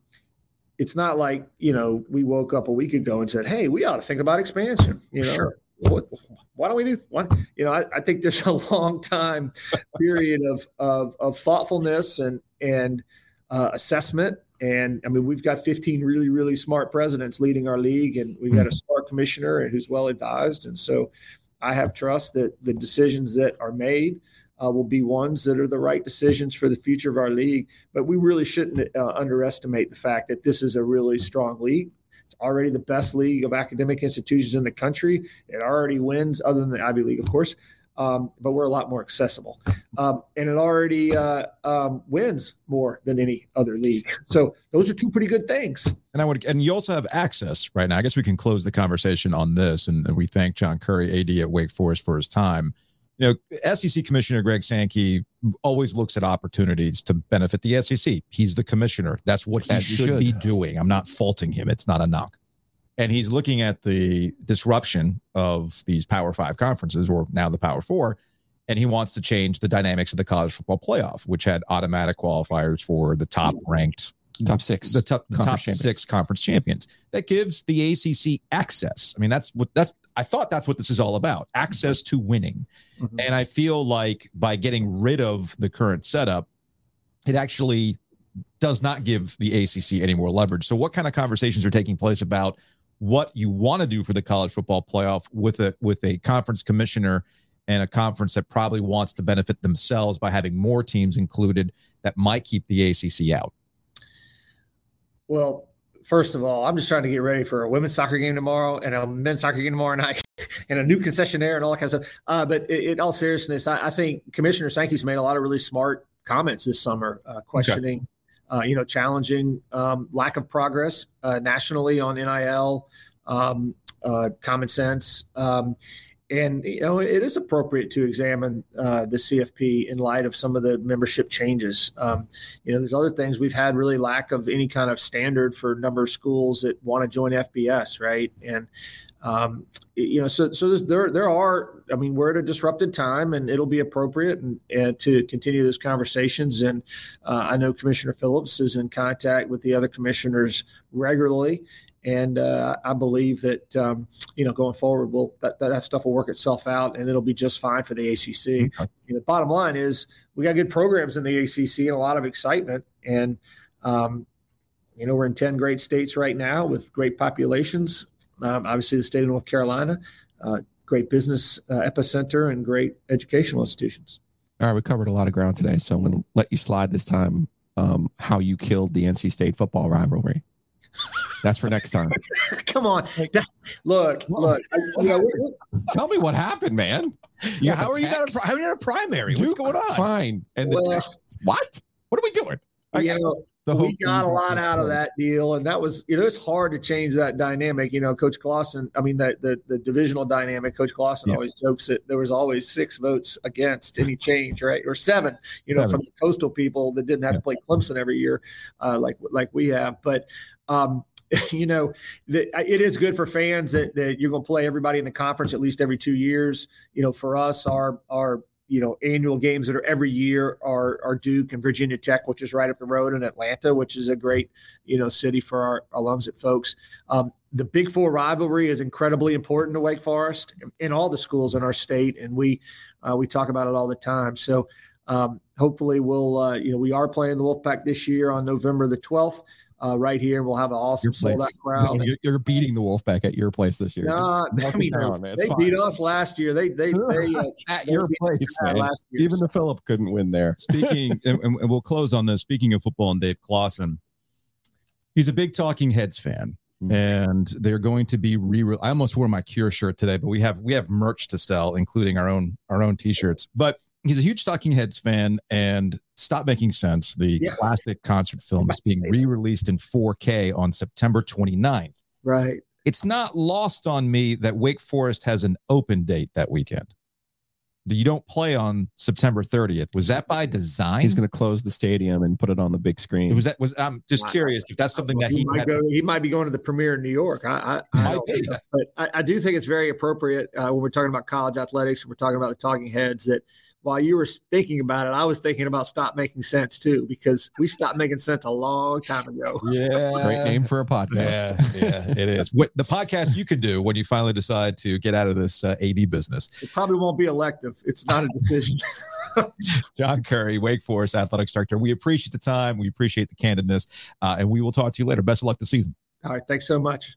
it's not like, you know, we woke up a week ago and said, hey, we ought to think about expansion. You know, Sure. what, why don't we do one? You know, I, I think there's a [laughs] long time period of, of, of thoughtfulness and, and uh, assessment. And I mean, we've got 15 really, really smart presidents leading our league, and we've got a smart commissioner who's well advised. And so I have trust that the decisions that are made uh, will be ones that are the right decisions for the future of our league. But we really shouldn't uh, underestimate the fact that this is a really strong league. It's already the best league of academic institutions in the country. It already wins, other than the Ivy League, of course. Um, but we're a lot more accessible, um, and it already uh, um, wins more than any other league. So those are two pretty good things. And I would, and you also have access right now. I guess we can close the conversation on this, and, and we thank John Currie, AD at Wake Forest, for his time. You know, SEC Commissioner Greg Sankey always looks at opportunities to benefit the SEC. He's the commissioner. That's what he As should, should. be doing. I'm not faulting him. It's not a knock. And he's looking at the disruption of these Power Five conferences, or now the Power Four, and he wants to change the dynamics of the college football playoff, which had automatic qualifiers for the top ranked Top six. the top the top Conference champions. six conference champions. That gives the ACC access. I mean, that's what that's. I thought that's what this is all about: access to winning. Mhm. And I feel like by getting rid of the current setup, it actually does not give the ACC any more leverage. So, what kind of conversations are taking place about what you want to do for the college football playoff with a with a conference commissioner and a conference that probably wants to benefit themselves by having more teams included that might keep the ACC out? Well, first of all, I'm just trying to get ready for a women's soccer game tomorrow and a men's soccer game tomorrow [laughs] night and a new concessionaire and all that kind of stuff. Uh, but in, in all seriousness, I, I think Commissioner Sankey's made a lot of really smart comments this summer, uh, questioning, uh, you know, challenging um, lack of progress uh, nationally on NIL, um, uh, common sense. Um, and you know it is appropriate to examine uh, the CFP in light of some of the membership changes. Um, you know, there's other things we've had really lack of any kind of standard for number of schools that want to join FBS, right? And um, you know, so so there there are. I mean, we're at a disrupted time, and it'll be appropriate and, and to continue those conversations. And uh, I know Commissioner Phillips is in contact with the other commissioners regularly. And uh, I believe that um, you know going forward, will that, that that stuff will work itself out, and it'll be just fine for the ACC. You know, the bottom line is we got good programs in the ACC and a lot of excitement, and um, you know we're in ten great states right now with great populations. Um, obviously, the state of North Carolina, uh, great business uh, epicenter, and great educational institutions. All right, we covered a lot of ground today, so I'm going to let you slide this time. Um, how you killed the NC State football rivalry. That's for next time. [laughs] Come on, look, look. You know, Tell me what happened, man. Yeah, how are you not a, how are you not a primary? What's going on? Fine. And the Well- text, what? What are we doing? I you know, we got a lot out of that deal, and that was you know it's hard to change that dynamic. You know, Coach Clawson, I mean the the, the divisional dynamic. Coach Clawson Yeah. always jokes that there was always six votes against any [laughs] change, right, or seven. You know, Seven. from the coastal people that didn't have to play Clemson every year, uh, like like we have. But um, [laughs] you know, the, it is good for fans that, that you're going to play everybody in the conference at least every two years. You know, for us, our our you know annual games that are every year are are Duke and Virginia Tech, which is right up the road, and Atlanta, which is a great you know city for our alums at folks. Um, the Big Four rivalry is incredibly important to Wake Forest in all the schools in our state, and we uh, we talk about it all the time. So um, hopefully, we'll uh, you know we are playing the Wolfpack this year on November the twelfth. Uh, right here, we'll have an awesome sold out crowd. You're, you're beating the Wolfpack at your place this year. Nah, I mean, down, man. It's they fine. beat us last year. They they they uh, [laughs] At they your place, us man. last year. Even the Philip couldn't win there. Speaking, [laughs] and, and we'll close on this. Speaking of football and Dave Clawson, he's a big Talking Heads fan, Mm. and they're going to be re. I almost wore my Cure shirt today, but we have we have merch to sell, including our own our own T-shirts. But he's a huge Talking Heads fan, and Stop Making Sense, the Yeah. classic concert film, is being re-released in 4K on September 29th. right. It's not lost on me that Wake Forest has an open date that weekend. You don't play on September 30th. Was that by design? He's going to close the stadium and put it on the big screen. was that was I'm just curious if that's something that he might had. go. He might be going to the premiere in New York. I, I, I don't be. know. but I, I do think it's very appropriate uh, when we're talking about college athletics and we're talking about the talking heads. That while you were thinking about it, I was thinking about stop making sense too because we stopped making sense a long time ago. [laughs] Yeah, Great name for a podcast. Yeah, yeah, it is. What the podcast you can do when you finally decide to get out of this uh, AD business. It probably won't be elective. It's not a decision. [laughs] John Currie, Wake Forest athletics director. We appreciate the time. We appreciate the candidness, uh, and we will talk to you later. Best of luck this season. All right. Thanks so much.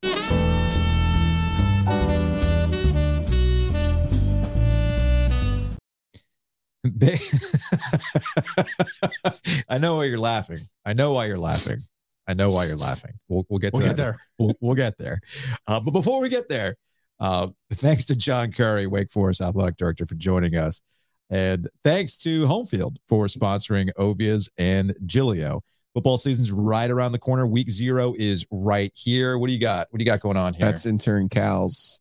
[laughs] I know why you're laughing. I know why you're laughing. I know why you're laughing. We'll, we'll get to We'll get there. We'll, we'll get there. Uh, but before we get there, uh, thanks to John Currie, Wake Forest athletic director, for joining us. And thanks to Homefield for sponsoring Ovies and Giglio. Football season's right around the corner. Week zero is right here. What do you got? What do you got going on here? That's intern Cal's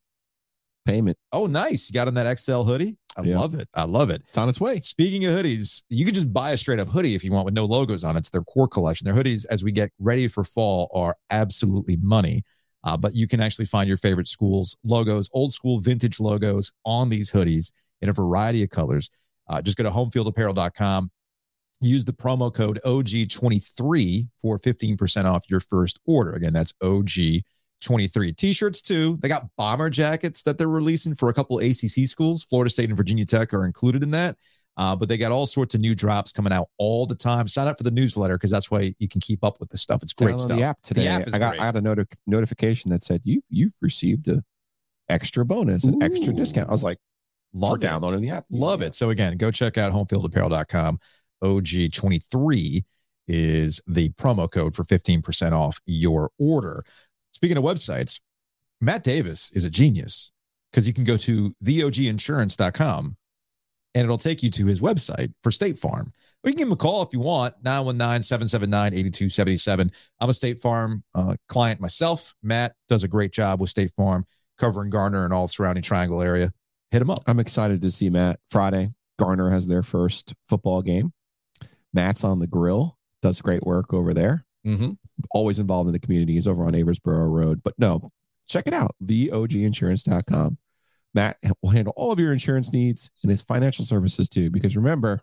payment. oh, nice. You got on that XL hoodie. I Yeah. love it. I love it. It's on its way. Speaking of hoodies, you can just buy a straight up hoodie if you want with no logos on it. It's their core collection. Their hoodies, as we get ready for fall, are absolutely money. Uh, but you can actually find your favorite schools' logos, old school vintage logos on these hoodies in a variety of colors. Uh, just go to homefieldapparel.com. Use the promo code OG23 for 15% off your first order. Again, that's OG23. T shirts, too. They got bomber jackets that they're releasing for a couple ACC schools. Florida State and Virginia Tech are included in that. Uh, but they got all sorts of new drops coming out all the time. Sign up for the newsletter because that's why you can keep up with the stuff. It's great Download stuff. the app today. app is I got great. I got a noti- notification that said you you've received a extra bonus, an extra discount. I was like, Love for it. downloading the app. Love it. So again, go check out homefieldapparel.com. OG23 is the promo code for 15% off your order. Speaking of websites, Matt Davis is a genius because you can go to theoginsurance.com and it'll take you to his website for State Farm. Or you can give him a call if you want, 919 779 8277. I'm a State Farm uh, client myself. Matt does a great job with State Farm covering Garner and all surrounding triangle area. Hit him up. I'm excited to see Matt Friday. Garner has their first football game. Matt's on the grill, does great work over there. Mm-hmm. Always involved in the community. He's over on Aversboro Road. But no, check it out. TheOGinsurance.com. Matt will handle all of your insurance needs and his financial services too. Because remember,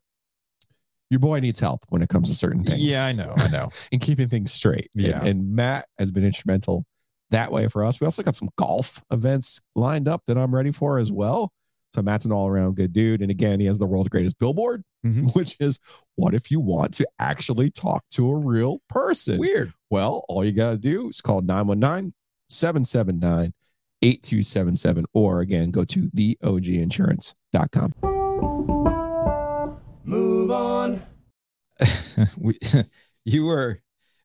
your boy needs help when it comes to certain things. Yeah, I know. I know. [laughs] and keeping things straight. And- Yeah. And, Matt has been instrumental that way for us. We also got some golf events lined up that I'm ready for as well. So Matt's an all around good dude. And again, he has the world's greatest billboard, Mhm. [laughs] which is what if you want to actually talk to a real person? Weird. Well, all you got to do is call 919 779 8277 or again, go to theoginsurance.com. Move on. [laughs] we, [laughs] you were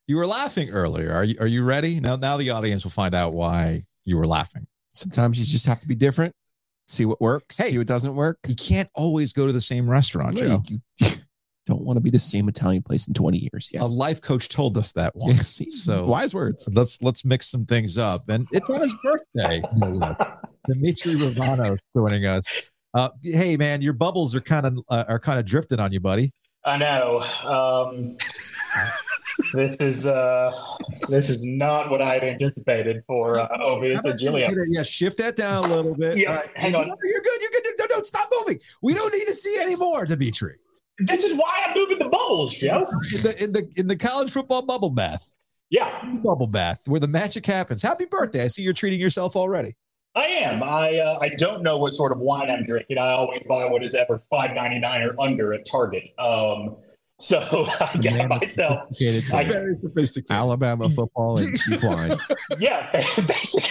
you were laughing earlier. Are you are you ready? Now now the audience will find out why you were laughing. Sometimes you just have to be different, see what works, Hey. see what doesn't work. You can't always go to the same restaurant, Yeah, Joe. you, you [laughs] don't want to be the same Italian place in 20 years. A life coach told us that once. Yes. So [laughs] wise words. let's let's mix some things up. And it's on his birthday. [laughs] Dimitri Ravano joining us. Uh, hey man, your bubbles are kind of uh, are kind of drifting on you, buddy. I know. Um, this is uh, this is not what I had anticipated for uh, Ovies and Giglio. Yeah, shift that down a little bit. Yeah, Uh, hang on. You're good. You're good. No, no, stop moving. We don't need to see any more, Dimitri. This is why I'm moving the bubbles, Joe. In the in the in the college football bubble bath. Yeah, bubble bath where the magic happens. Happy birthday! I see you're treating yourself already. I am. I uh, I don't know what sort of wine I'm drinking. I always buy what is ever five ninety nine or under at Target. Um, so [laughs] I got myself. Sophisticated I- Very sophisticated. Alabama football and [laughs] cheap wine. Yeah, [laughs] basically,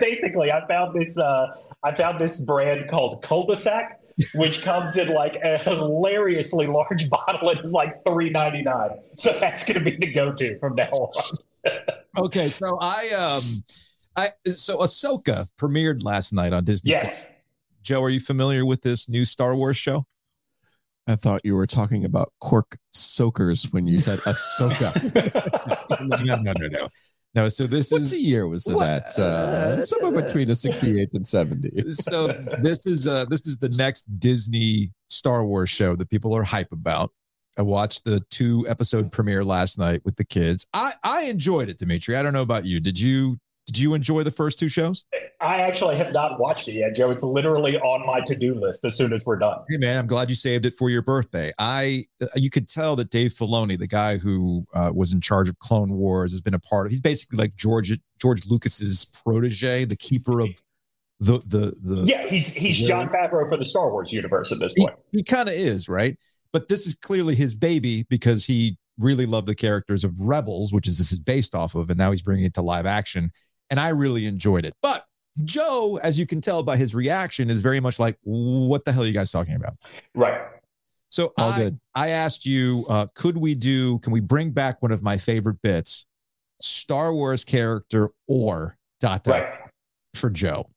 basically, I found this. Uh, I found this brand called Cul-de-sac, which comes in like a hilariously large bottle and is like three ninety nine. So that's going to be the go to from now on. Okay, so I um, I so Ahsoka premiered last night on Disney. Yes. Joe, are you familiar with this new Star Wars show? I thought you were talking about cork soakers when you said Ahsoka. [laughs] no, no, no, no. No, so this what is year was What? that? Uh, somewhere between the 68 and 70. so this is uh this is the next Disney Star Wars show that people are hype about. I watched the two episode premiere last night with the kids. I I enjoyed it, Dimitri. I don't know about you. Did you did you enjoy the first two shows? I actually have not watched it yet, Joe. It's literally on my to do list as soon as we're done. Hey man, I'm glad you saved it for your birthday. I you could tell that Dave Filoni, the guy who uh, was in charge of Clone Wars, has been a part of. He's basically like George George Lucas's protege, the keeper of the the the. Yeah, he's he's Jon Favreau for the Star Wars universe at this he, point. he kind of is right, but this is clearly his baby because he really loved the characters of Rebels, which is this is based off of, and now he's bringing it to live action, and I really enjoyed it. But Joe, as you can tell by his reaction, is very much like, "What the hell are you guys talking about?" Right. So All I, good. I asked you, uh, could we do, can we bring back one of my favorite bits, Star Wars character or dot dot Right. for Joe,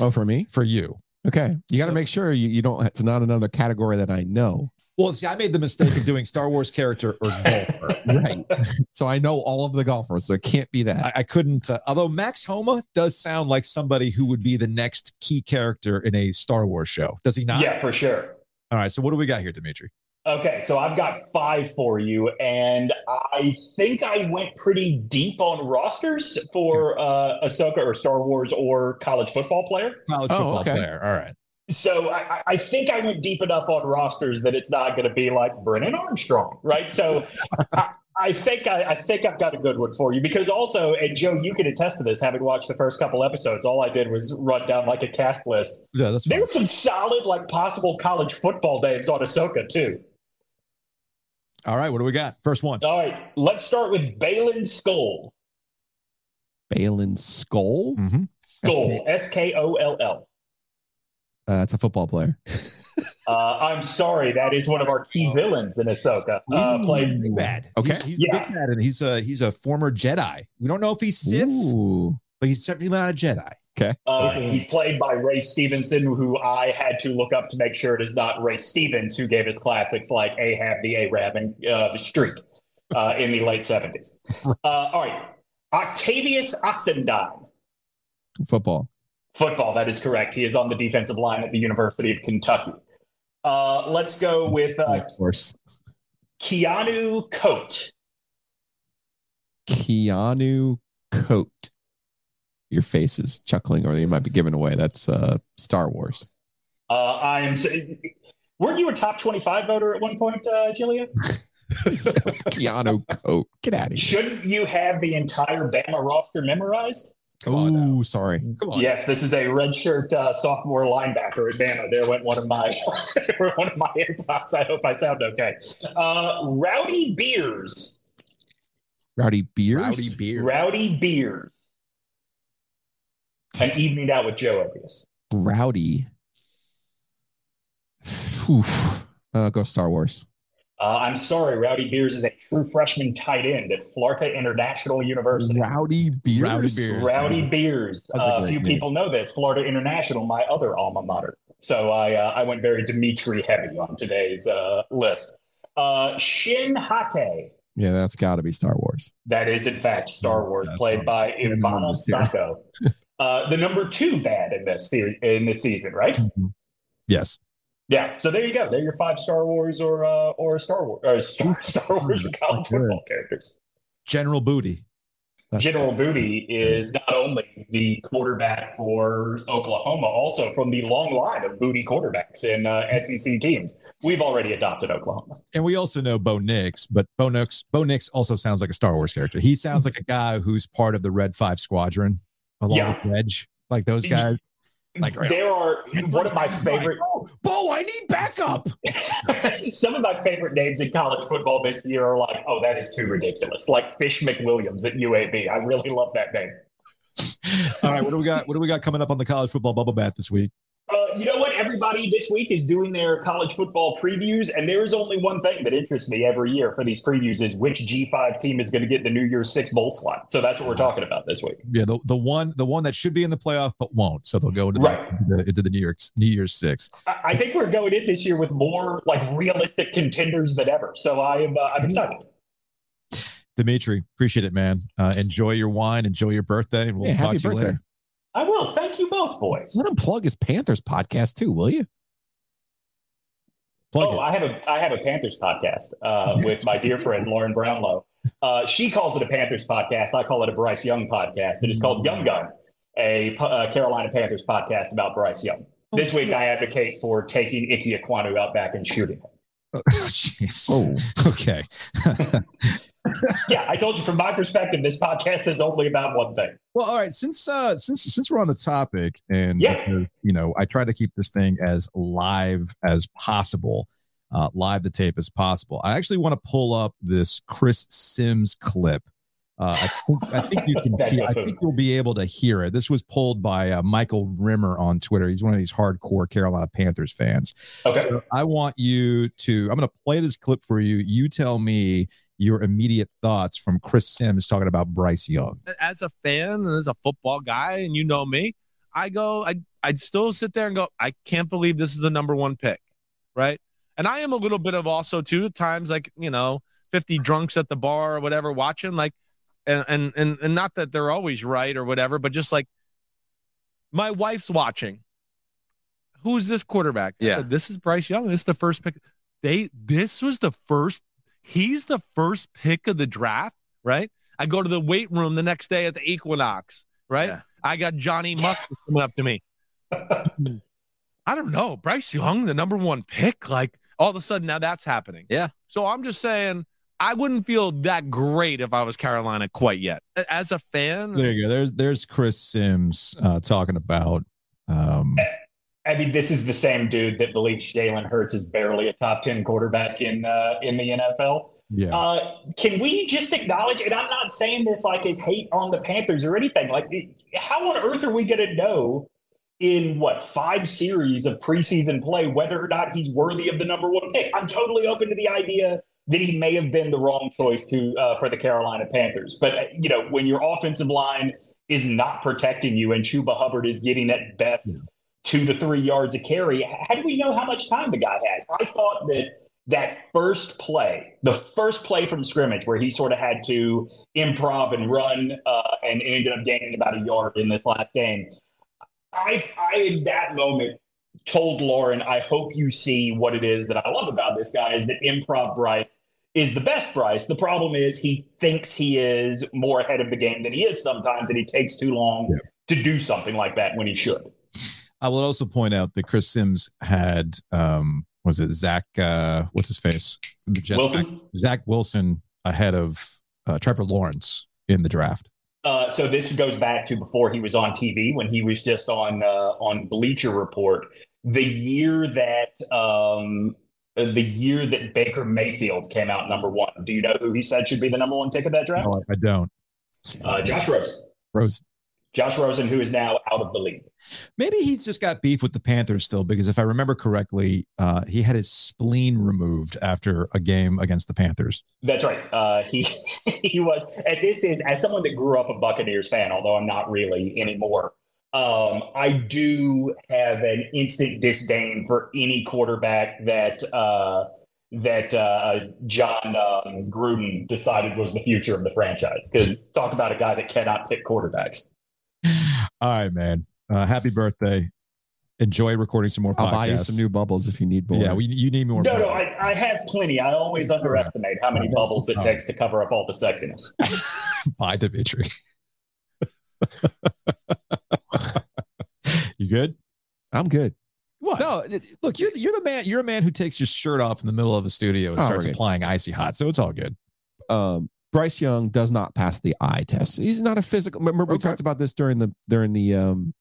Oh, for me? for you? Okay. You got to So- make sure you, you don't, it's not another category that I know. Well, see, I made the mistake of doing Star Wars character or golfer. Right. so I know all of the golfers, so it can't be that. I, I couldn't, uh, although Max Homa does sound like somebody who would be the next key character in a Star Wars show. Does he not? Yeah, for sure. All right. So what do we got here, Dimitri? Okay, so I've got five for you, and I think I went pretty deep on rosters for uh, Ahsoka or Star Wars or college football player. College Oh, football okay. player. All right. So I, I- I think I went deep enough on rosters that it's not going to be like Brennan Armstrong, right? So I, I think I, I think I've got a good one for you because also, and Joe, you can attest to this. Having watched the first couple episodes, all I did was run down like a cast list. Yeah, that's fine. There's some solid, like possible college football names on Ahsoka too. All right. What do we got? First one. All right, let's start with Baylan Skoll. Baylan Skoll? Mhm. Skoll, S K O L L. Uh, that's a football player. [laughs] Uh, I'm sorry, that is one of our key villains in Ahsoka. Uh, He's played the big bad. Okay. He's, he's the Yeah. big bad, and he's a he's a former Jedi. We don't know if he's Sith, Ooh. but he's definitely not a Jedi. Uh, he's played by Ray Stevenson, who I had to look up to make sure it is not Ray Stevens, who gave us classics like Ahab, the Arab, and uh, The Streak uh, in the late 70s. [laughs] Uh, all right. Octavius Oxendine. Football. Football, that is correct. He is on the defensive line at the University of Kentucky. Uh, let's go with uh, of course. Keanu Koht. Keanu Koht. Your face is chuckling, or you might be giving away. That's uh, Star Wars. Uh, I'm. Weren't you a top 25 voter at one point, uh, Julia? [laughs] [laughs] Keanu Koht. Get out of here. Shouldn't you have the entire Bama roster memorized? Come on sorry. Come on. Yes, this is a redshirt uh, sophomore linebacker at Bama. There went one of my [laughs] one of my AirPods. I hope I sound okay. Uh, Rowdy Beers. Rowdy Beers. Rowdy Beers. Rowdy Beers. An evening out with Joe, Ovies. Rowdy. Oof. Uh, go Star Wars. Uh, I'm sorry, Rowdy Beers is a true freshman tight end at Florida International University. Rowdy Beers. Rowdy Beers. Rowdy Beers. That's a Uh, few name. people know this. Florida International, my other alma mater. So I uh, I went very Dimitri heavy on today's uh, list. Uh, Shin Hati. Yeah, that's got to be Star Wars. That is in fact Star Wars, That's played by Ivana Yeah. Stacco. [laughs] Uh, the number two bad in this series in this season, right? Yes. Yeah. So there you go. They're your five Star Wars or uh, or Star [laughs] Wars or Star, Star Wars or college football characters. General Booty. General Booty is not only the quarterback for Oklahoma, also from the long line of Booty quarterbacks in uh, SEC teams. We've already adopted Oklahoma. And we also know Bo Nix, but Bo Nix, Bo Nix also sounds like a Star Wars character. He sounds like a guy who's part of the Red Five Squadron, along Yeah. with Wedge, like those guys. Like, there are one of my favorite oh, Bo, I need backup. [laughs] some of my favorite names in college football this year are like, oh, that is too ridiculous. Like Fish McWilliams at UAB. I really love that name. All right, what do we got? What do we got coming up on the college football bubble bath this week? You know what? Everybody this week is doing their college football previews, and there is only one thing that interests me every year for these previews is which G5 team is going to get the New Year's Six bowl slot. So that's what we're talking about this week. Yeah, the, the one the one that should be in the playoff but won't. So they'll go into, Right. the, into, the New York New Year's Six. I, I think we're going in this year with more like realistic contenders than ever. So I am uh, I'm excited. Dimitri, appreciate it, man. Uh, enjoy your wine. Enjoy your birthday. and We'll Yeah, talk to you birthday. later. I will. Thank you boys. Let him plug his Panthers podcast too, will you? Plug oh, it. I have a I have a Panthers podcast uh, [laughs] with my dear friend Lauren Brownlow. Uh, she calls it a Panthers podcast. I call it a Bryce Young podcast. It is called Young Gun, a uh, Carolina Panthers podcast about Bryce Young. This week, I advocate for taking Ike Ekwonu out back and shooting him. [laughs] Oh, jeez. Oh, [laughs] okay. Yeah, I told you from my perspective, this podcast is only about one thing. Well, all right. Since uh since since we're on the topic, and Yeah. because, you know, I try to keep this thing as live as possible, uh, live the tape as possible. I actually want to pull up this Chris Sims clip. Uh, I think I think you can [laughs] hear. I think you'll be able to hear it. This was pulled by uh, Michael Rimmer on Twitter. He's one of these hardcore Carolina Panthers fans. Okay. So I want you to. I'm going to play this clip for you. You tell me your immediate thoughts from Chris Sims talking about Bryce Young. as a fan and as a football guy, and you know me, I go, I, I'd still sit there and go, I can't believe this is the number one pick, right? And I am a little bit of also too at times, like you know, fifty drunks at the bar or whatever, watching like, and and and, and not that they're always right or whatever, but just like my wife's watching. Who's this quarterback? Yeah. this is Bryce Young. This is the first pick. They this was the first. He's the first pick of the draft, right? I go to the weight room the next day at the Equinox, right? Yeah. I got Johnny Muck coming up to me. [laughs] I don't know. Bryce Young, the number one pick, like all of a sudden now that's happening. Yeah. So I'm just saying, I wouldn't feel that great if I was Carolina quite yet. As a fan, There you go. There's there's Chris Sims uh, talking about. Um, I mean, this is the same dude that believes Jalen Hurts is barely a top ten quarterback in uh, in the NFL. yeah, Uh, can we just acknowledge, and I'm not saying this like as hate on the Panthers or anything, like how on earth are we going to know in what five series of preseason play whether or not he's worthy of the number one pick? I'm totally open to the idea that he may have been the wrong choice to uh, for the Carolina Panthers. But, uh, you know, when your offensive line is not protecting you and Chuba Hubbard is getting at best two to three yards a carry, how do we know how much time the guy has? I thought that that first play, the first play from scrimmage where he sort of had to improv and run uh, and ended up gaining about a yard in this last game. I, I in that moment told Lauren, I hope you see what it is that I love about this guy is that improv Bryce is the best Bryce. The problem is he thinks he is more ahead of the game than he is sometimes, and he takes too long to do something like that when he should. I will also point out that Chris Sims had um, was it Zach? Uh, what's his face? The Jets Wilson? Zach Wilson ahead of uh, Trevor Lawrence in the draft. Uh, so this goes back to before he was on TV when he was just on uh, on Bleacher Report. The year that um, the year that Baker Mayfield came out number one. Do you know who he said should be the number one pick of that draft? No, I don't. Uh, Josh Rosen. Rose. Josh Rosen, who is now out of the league. Maybe he's just got beef with the Panthers still because if I remember correctly, uh, he had his spleen removed after a game against the Panthers. That's right. Uh, he [laughs] he was, and this is as someone that grew up a Buccaneers fan, although I'm not really anymore. Um, I do have an instant disdain for any quarterback that uh, that uh, John um, Gruden decided was the future of the franchise. Because talk about a guy that cannot pick quarterbacks. All right, man. Uh, happy birthday. Enjoy recording some more I'll buy you some new bubbles if you need more. yeah, we, you need more. No, no, I, I have plenty. I always underestimate how many bubbles it takes to cover up all the sexiness. [laughs] Bye, Dimitri. [laughs] you good? I'm good. What? No, Look, you're you're the man. You're a man who takes your shirt off in the middle of a studio and Oh, starts applying icy hot. So it's all good. um, Bryce Young does not pass the eye test. He's not a physical. Remember, we Okay. talked about this during the during the um,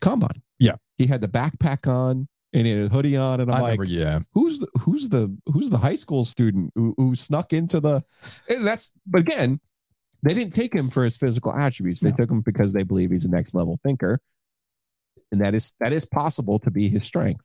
combine. Yeah. he had the backpack on and he had a hoodie on, and I'm I like, remember, yeah. who's the who's the who's the high school student who, who snuck into the? That's but again, they didn't take him for his physical attributes. They No. took him because they believe he's a next level thinker, and that is that is possible to be his strength.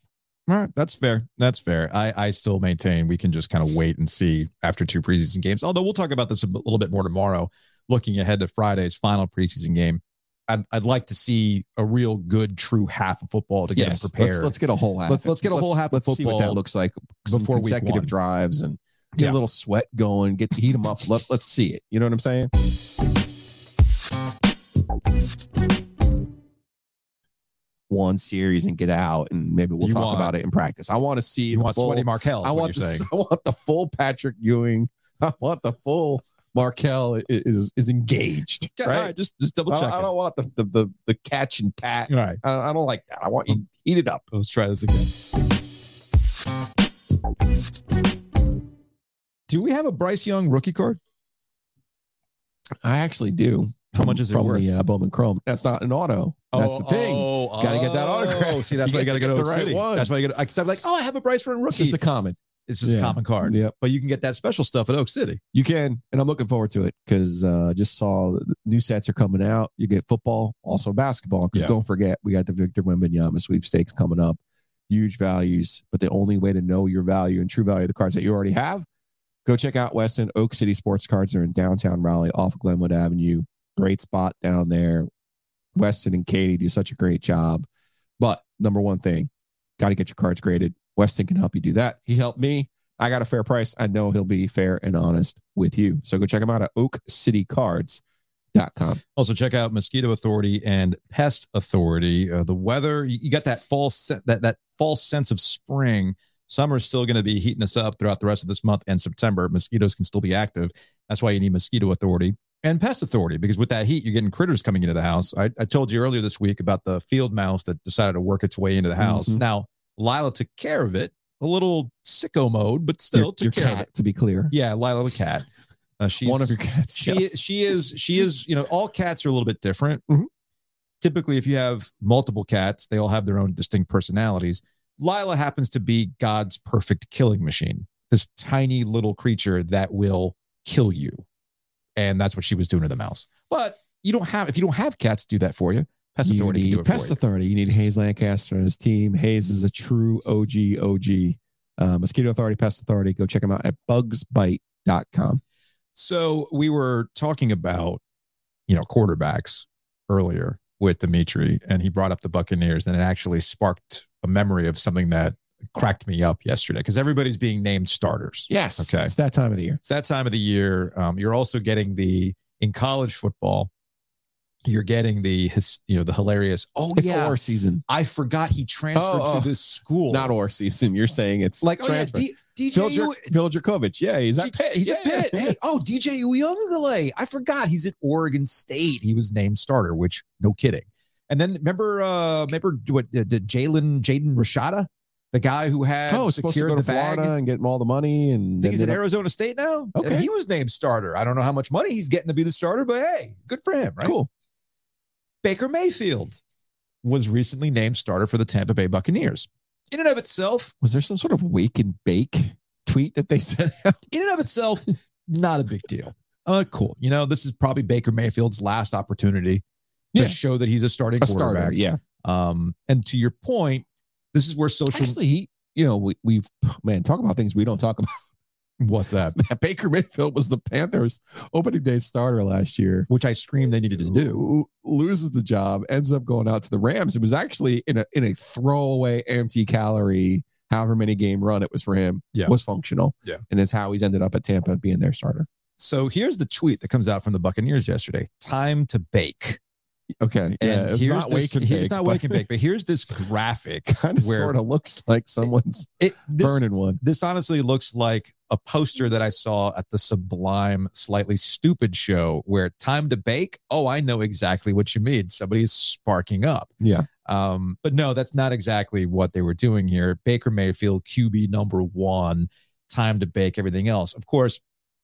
All right, that's fair. That's fair. I, I still maintain we can just kind of wait and see after two preseason games. Although we'll talk about this a little bit more tomorrow, looking ahead to Friday's final preseason game. I'd, I'd like to see a real good, true half of football to get Yes, them prepared. Let's, let's get a whole half. Let's- let's get a whole half of Let's see what that looks like some before consecutive drives and get Yeah. a little sweat going. Get the heat them up. Let, let's see it. You know what I'm saying? One series and get out, and maybe we'll You talk want- about it in practice. I want to see you want full- sweaty Markel? I want the, saying. [laughs] I want the full Patrick Ewing. [laughs] I want the full Markel is is engaged. Right? right, just just double I, check. don't- I don't want the, the the the catch and pat. All right, I don't, I don't like that. I want you heat it up. let's try this again. Do we have a Bryce Young rookie card? I actually do. How much is it from worth? the uh, Bowman Chrome? That's not an auto. That's the thing. Oh, Gotta get that autograph. Oh, see, [laughs] that's You why you got to gotta go to the right City. one. That's why you got. Because I'm like, oh, I have a Bryce Run It's rookie. just a common. it's just yeah. a common card. Yeah. But you can get that special stuff at Oak City. You can, and I'm looking forward to it because uh, just saw new sets are coming out. You get football, also basketball. Because Yeah. don't forget, we got the Victor Wembanyama sweepstakes coming up. Huge values, but the only way to know your value and true value of the cards that you already have, go check out Weston Oak City Sports Cards. They're in downtown Raleigh, off Glenwood Avenue. Great spot down there. Weston and Katie do such a great job. But number one thing, got to get your cards graded. Weston can help you do that. He helped me. I got a fair price. I know he'll be fair and honest with you. So go check him out at oakcitycards.com. Also, check out Mosquito Authority and Pest Authority. Uh, the weather, you, got that false se- that that false sense of spring. Summer's still going to be heating us up throughout the rest of this month and September. Mosquitoes can still be active. That's why you need Mosquito Authority and Pest Authority because with that heat, you're getting critters coming into the house. I, I told you earlier this week about the field mouse that decided to work its way into the house. Mhm. Now, Lila took care of it, a little sicko mode, but still your, took your care of it. to be clear. Yeah, Lila the cat. Uh, she's [laughs] One of your cats. she yes. she is she is you know all cats are a little bit different Mhm. typically if you have multiple cats they all have their own distinct personalities lila happens to be god's perfect killing machine this tiny little creature that will kill you and that's what she was doing to the mouse but you don't have if you don't have cats do that for you pest You authority need Pest for you. Authority. You need Hayes Lancaster and his team. Hayes is a true OG, OG. Uh, Mosquito Authority, Pest Authority. Go check them out at bugsbite.com. So we were talking about, you know, quarterbacks earlier with Dimitri, and he brought up the Buccaneers, and it actually sparked a memory of something that cracked me up yesterday because everybody's being named starters. Yes. Okay. It's that time of the year. It's that time of the year. Um, you're also getting the in college football. You're getting the his, you know the hilarious. Oh It's yeah, OR season. I forgot he transferred Oh, oh. to this school. Not OR season. You're saying it's like oh yeah. D, DJ. Phil, Jurkovec. Yeah, he's at He's at Pitt. He's Yeah. at Pitt. Hey, oh, DJ Uiagalelei. I forgot he's at Oregon State. He was named starter, which no kidding. And then remember, uh, remember what uh, Jalen Jaden Rashada, the guy who had Oh, to secured to the bag. Florida and get him all the money. And he's at Arizona State now. Okay. And he was named starter. I don't know how much money he's getting to be the starter, but hey, good for him, right? Cool. Baker Mayfield was recently named starter for the Tampa Bay Buccaneers. In and of itself, Was there some sort of wake and bake tweet that they [laughs] sent out? in and of itself, not a big deal. Uh, cool. You know, this is probably Baker Mayfield's last opportunity to Yeah. show that he's a starting A starter. Yeah. Um, and to your point, this is where social. Actually, he, you know, we, we've, man, talk about things we don't talk about. [laughs] what's that? [laughs] Baker Mayfield was the Panthers opening day starter last year. Which I screamed they needed to do. Loses the job, ends up going out to the Rams. It was actually in a in a throwaway empty calorie, however many game run it was for him. Yeah. was functional. Yeah. and it's how he's ended up at Tampa being their starter. So here's the tweet that comes out from the Buccaneers yesterday. Time to bake. Okay. And yeah, it's here's not this, wake and bake, not but wake and bake, but here's this graphic [laughs] Kind of where sort of looks like someone's it this, burning one. this honestly looks like a poster that I saw at the Sublime Slightly Stoopid show where time to bake. Oh, I know exactly what you mean. Somebody's sparking up. Yeah. Um, but no, that's not exactly what they were doing here. Baker Mayfield, QB number one, time to bake everything else. Of course,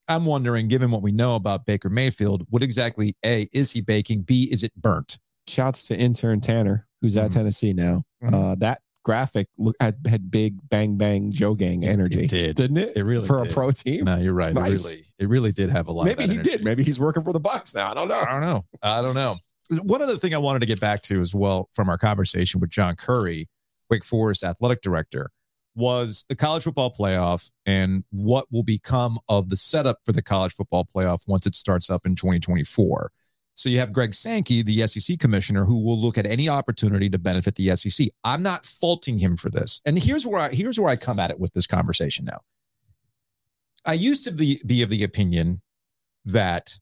I'm wondering, given what we know about Baker Mayfield, what exactly A, is he baking? B, is it burnt? Shouts to intern Tanner, who's at Mhm. Tennessee now. Mhm. Uh, that graphic look had, had big bang bang Joe gang energy, it did. didn't it? It really for did. a pro team. No, you're right. Nice. It really, it really did have a lot. Maybe he did. Maybe he's working for the Bucks now. I don't know. I don't know. I don't know. One other thing I wanted to get back to as well from our conversation with John Currie, Wake Forest athletic director, was the college football playoff and what will become of the setup for the college football playoff once it starts up in 2024. So you have Greg Sankey, the SEC commissioner, who will look at any opportunity to benefit the SEC. I'm not faulting him for this. And here's where I here's where I come at it with this conversation now. I used to be, be of the opinion that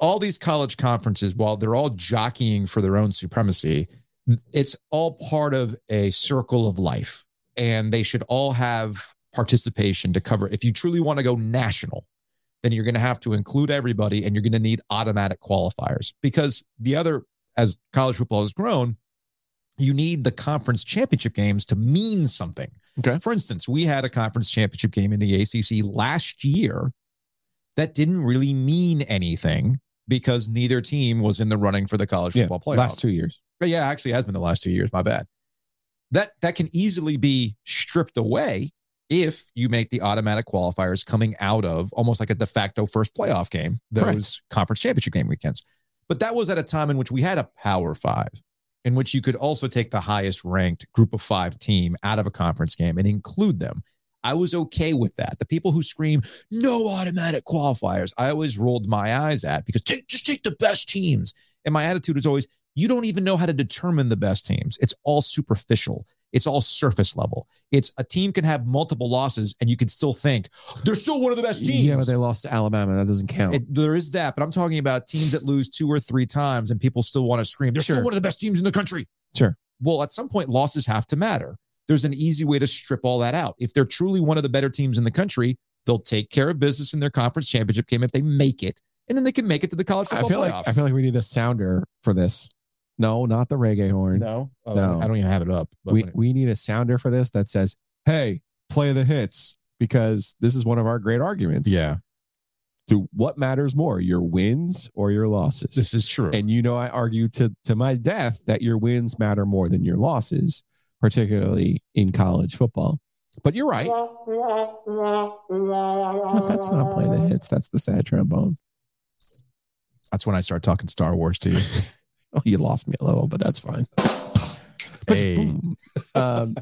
all these college conferences, while they're all jockeying for their own supremacy, it's all part of a circle of life. And they should all have participation to cover. If you truly want to go national, then you're going to have to include everybody and you're going to need automatic qualifiers because the other, as college football has grown, you need the conference championship games to mean something. Okay. For instance, we had a conference championship game in the ACC last year that didn't really mean anything because neither team was in the running for the college Yeah, football playoff. last two years. But yeah, actually has been the last two years. My bad. That that can easily be stripped away if you make the automatic qualifiers coming out of almost like a de facto first playoff game, those Correct. conference championship game weekends. But that was at a time in which we had a power five, in which you could also take the highest ranked group of five team out of a conference game and include them. I was okay with that. The people who scream no automatic qualifiers, I always rolled my eyes at because take, just take the best teams. And my attitude is always, you don't even know how to determine the best teams. It's all superficial. It's all surface level. It's a team can have multiple losses and you can still think they're still one of the best teams. Yeah, but they lost to Alabama. That doesn't count. It- there is that, but I'm talking about teams that lose two or three times and people still want to scream. They're Sure. still one of the best teams in the country. Sure. Well, at some point, losses have to matter. There's an easy way to strip all that out. If they're truly one of the better teams in the country, they'll take care of business in their conference championship game if they make it, and then they can make it to the college I football feel playoff. like I feel like we need a sounder for this. No, not the reggae horn. no, oh, No. I don't even have it up. But we it- we need a sounder for this that says, "Hey, play the hits," because this is one of our great arguments. yeah, To what matters more, your wins or your losses? this is true. and you know, I argue to to my death that your wins matter more than your losses, particularly in college football. But you're right. But that's not play the hits. That's the sad trombone. That's when I start talking Star Wars to you. [laughs] [laughs] Oh, you lost me a little, but that's fine. Hey. [laughs] um,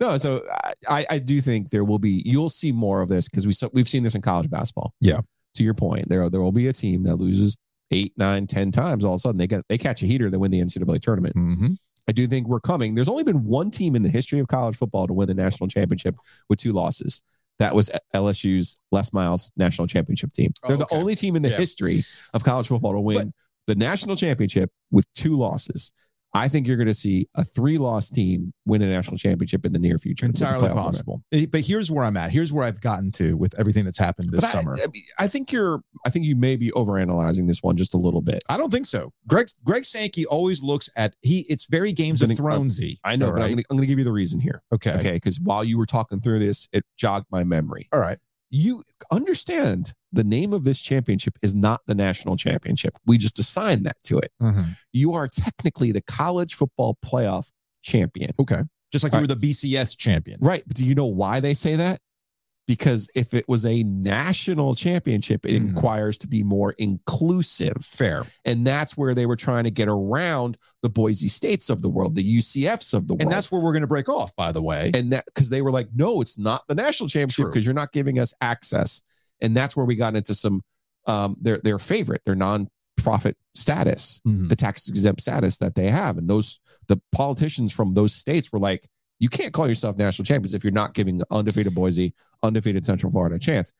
no, so I, I do think there will be. You'll see more of this because we we've seen this in college basketball. Yeah. To your point, there there will be a team that loses eight, nine, ten times. All of a sudden, they get they catch a heater. They win the NCAA tournament. mm-hmm. I do think we're coming. There's only been one team in the history of college football to win the national championship with two losses. That was LSU's Les Miles national championship team. They're Oh, okay. the only team in the Yeah. history of college football to win the national championship with two losses. I think you're going to see a three-loss team win a national championship in the near future. entirely playoff format. possible. Eh, But here's where I'm at. Here's where I've gotten to with everything that's happened this I, summer. I think you're. I think you may be overanalyzing this one just a little bit. I don't think so. Greg Greg Sankey always looks at he. It's very Games of Then- Thronesy. I know, but right? to I'm going to give you the reason here. okay. Okay, because while you were talking through this, it jogged my memory. All right. You understand the name of this championship is not the national championship. We just assigned that to it. Mm-hmm. You are technically the college football playoff champion. Okay. Just like All you were the BCS champion. Right. But do you know why they say that? Because if it was a national championship, it Mhm. requires to be more inclusive. Fair. And that's where they were trying to get around the Boise States of the world, the UCFs of the world. And that's where we're going to break off, by the way. and that because they were like, no, it's not the national championship because you're not giving us access. And that's where we got into some um their their favorite, their non-profit status, Mhm. the tax exempt status that they have. And those the politicians from those states were like, you can't call yourself national champions if you're not giving undefeated Boise, undefeated Central Florida a chance.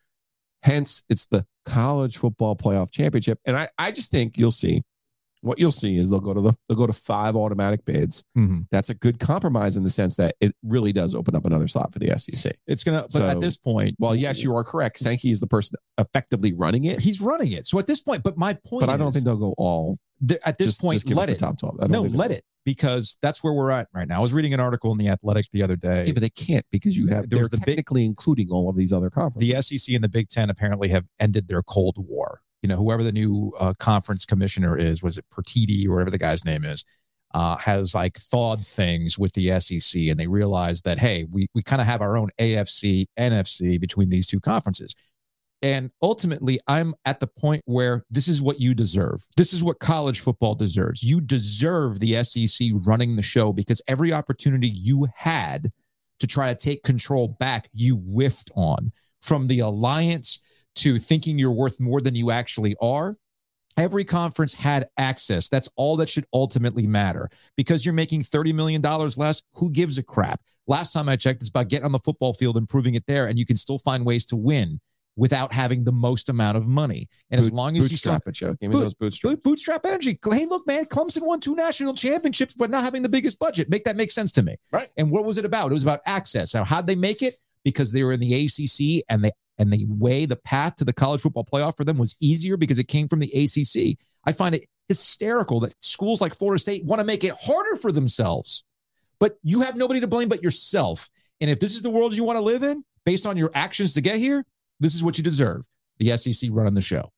Hence, it's the college football playoff championship. And I, I just think you'll see what you'll see is they'll go to the they'll go to five automatic bids. Mhm. That's a good compromise in the sense that it really does open up another slot for the SEC. It's gonna. But So- at this point, Well, yes, you are correct. Sankey is the person effectively running it, he's running it. So at this point, but my point. but I don't is, think they'll go all. th- at this just, point, just let the it. top twelve. No, let it because that's where we're at right now. I was reading an article in the Athletic the other day. Yeah, but they can't because you have they're the big- technically including all of these other conferences. the SEC and the Big Ten apparently have ended their Cold War. You know, whoever the new uh, conference commissioner is, was it Pertiti or whatever the guy's name is, uh, has like thawed things with the SEC, and they realize that hey, we we kind of have our own AFC, NFC between these two conferences. And ultimately, I'm at the point where this is what you deserve. This is what college football deserves. You deserve the SEC running the show because every opportunity you had to try to take control back, you whiffed on. From the alliance to thinking you're worth more than you actually are, every conference had access. That's all that should ultimately matter. Because you're making $30 million less, who gives a crap? Last time I checked, it's about getting on the football field and proving it there, and you can still find ways to win without having the most amount of money. And as long as you still bootstrap it, Joe. Give me Boot- those bootstraps. Bootstrap energy. Hey, look, man, Clemson won two national championships, but not having the biggest budget. Make that make sense to me. Right. And what was it about? It was about access. Now, how'd they make it? Because they were in the ACC and they and the way the path to the college football playoff for them was easier because it came from the ACC. I find it hysterical that schools like Florida State want to make it harder for themselves. But you have nobody to blame but yourself. And if this is the world you want to live in, based on your actions to get here, this is what you deserve. The SEC running the show.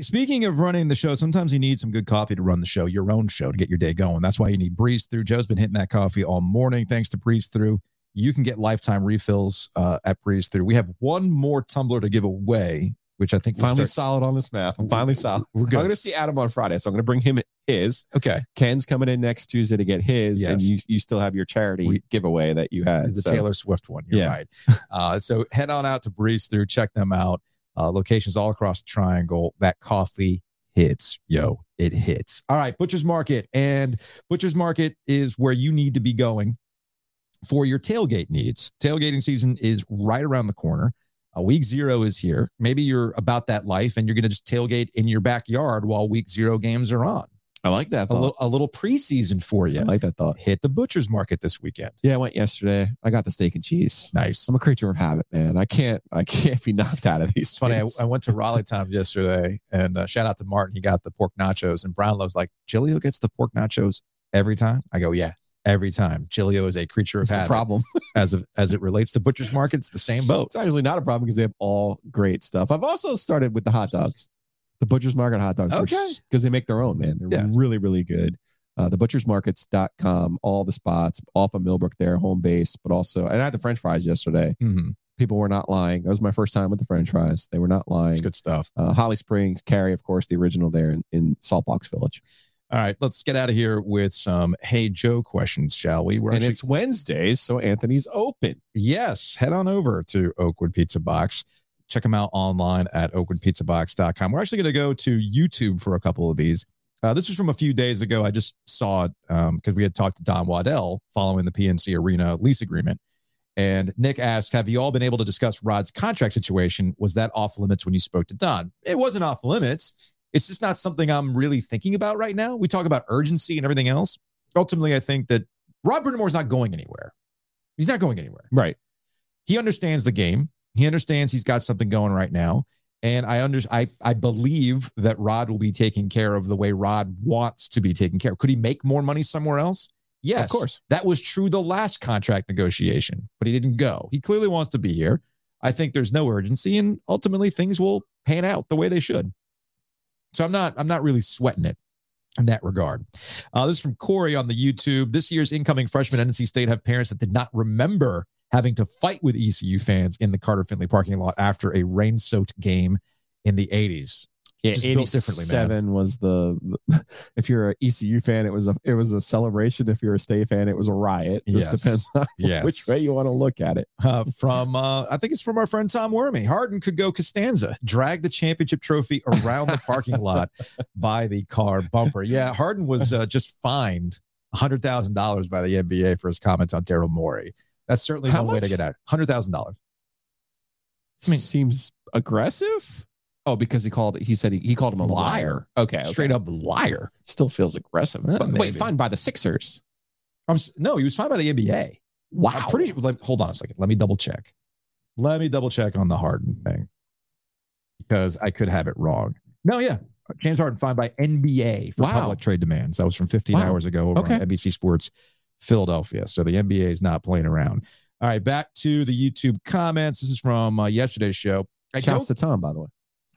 Speaking of running the show, sometimes you need some good coffee to run the show, your own show to get your day going. That's why you need Breeze Through. Joe's been hitting that coffee all morning. Thanks to Breeze Through. You can get lifetime refills uh, at Breeze Through. We have one more tumbler to give away, which I think we'll finally start- solid on this math. I'm finally solid. We're good. I'm going to see Adam on Friday, so I'm going to bring him his. Okay. Ken's coming in next Tuesday to get his, and you you still have your charity We- giveaway that you had. the so- Taylor Swift one. You're Yeah. right. Uh, so head on out to Breeze Through, check them out. Uh, locations all across the triangle. That coffee hits, yo, it hits. All right, Butcher's Market. And Butcher's Market is where you need to be going for your tailgate needs. Tailgating season is right around the corner. Uh, week zero is here. Maybe you're about that life and you're going to just tailgate in your backyard while week zero games are on. I like that A little, a little preseason for you. I like that thought. Hit the Butcher's Market this weekend. Yeah, I went yesterday. I got the steak and cheese. Nice. I'm a creature of habit, man. I can't I can't be [laughs] knocked out of these. It's funny. I. I went to Raleigh Times yesterday, and uh, shout out to Martin. He got the pork nachos, and Brownlow's like, Giglio gets the pork nachos every time. I go, yeah, every time. Giglio is a creature of it's a habit. problem. [laughs] as of, as it relates to butcher's markets. The same boat. It's actually not a problem because they have all great stuff. I've also started with the hot dogs. The Butcher's Market hot dogs. Okay. Because they make their own, man. They're Yeah. really, really good. Uh, the butchersmarkets.com, all the spots off of Millbrook there, home base, but also, and I had the French fries yesterday. Mhm. People were not lying. That was my first time with the French fries. They were not lying. It's good stuff. Uh, Holly Springs, Cary, of course, the original there in, in Saltbox Village. All right, let's get out of here with some Hey Joe questions, shall we? We're and actually- it's Wednesdays, so Anthony's open. Yes, head on over to Oakwood Pizza Box. Check them out online at oakwoodpizzabox.com. We're actually going to go to YouTube for a couple of these. Uh, this was from a few days ago. I just saw it because we had talked to Don Waddell following the PNC Arena lease agreement. And Nick asked, Have you all been able to discuss Rod's contract situation? Was that off limits when you spoke to Don? It wasn't off limits. It's just not something I'm really thinking about right now. We talk about urgency and everything else. Ultimately, I think that Rod Brind'Amour not going anywhere. He's not going anywhere Right. he understands the game. He understands he's got something going right now. And I under I I believe that Rod will be taken care of the way Rod wants to be taken care of. Could he make more money somewhere else? Yes, Of course. That was true the last contract negotiation, but he didn't go. He clearly wants to be here. I think there's no urgency, and ultimately things will pan out the way they should. So I'm not I'm not really sweating it in that regard. Uh, this is from Corey on the YouTube. This year's incoming freshmen at NC State have parents that did not remember having to fight with ECU fans in the Carter Finley parking lot after a rain soaked game in the 80s. Yeah, Just built differently, man. Seven was the, the- [laughs] if you're an ECU fan, it was a it was a celebration. If you're a State fan, it was a riot. Just Yes. depends on [laughs] Yes. which way you want to look at it. Uh, from, uh, I think it's from our friend Tom Wormy. Harden could go Costanza, drag the championship trophy around the parking [laughs] lot by the car bumper. Yeah, Harden was uh, just fined $100,000 by the NBA for his comments on Daryl Morey. That's certainly How one way to get out. Hundred thousand dollars. I mean- seems aggressive. Oh, because he called he said he, he called him a liar. Okay, okay. Straight up liar. still feels aggressive. But wait, fine by the Sixers. I'm no, he was fine by the NBA. Wow. I'm pretty. Let, hold on a second. Let me double check. Let me double check on the Harden thing because I could have it wrong. No, yeah, James Harden fined by NBA for Wow. public trade demands. That was from 15 Wow. hours ago over Okay. on NBC Sports Philadelphia. So the NBA is not playing around. All right, back to the YouTube comments. This is from uh, yesterday's show. I Shouts to Tom, by the way.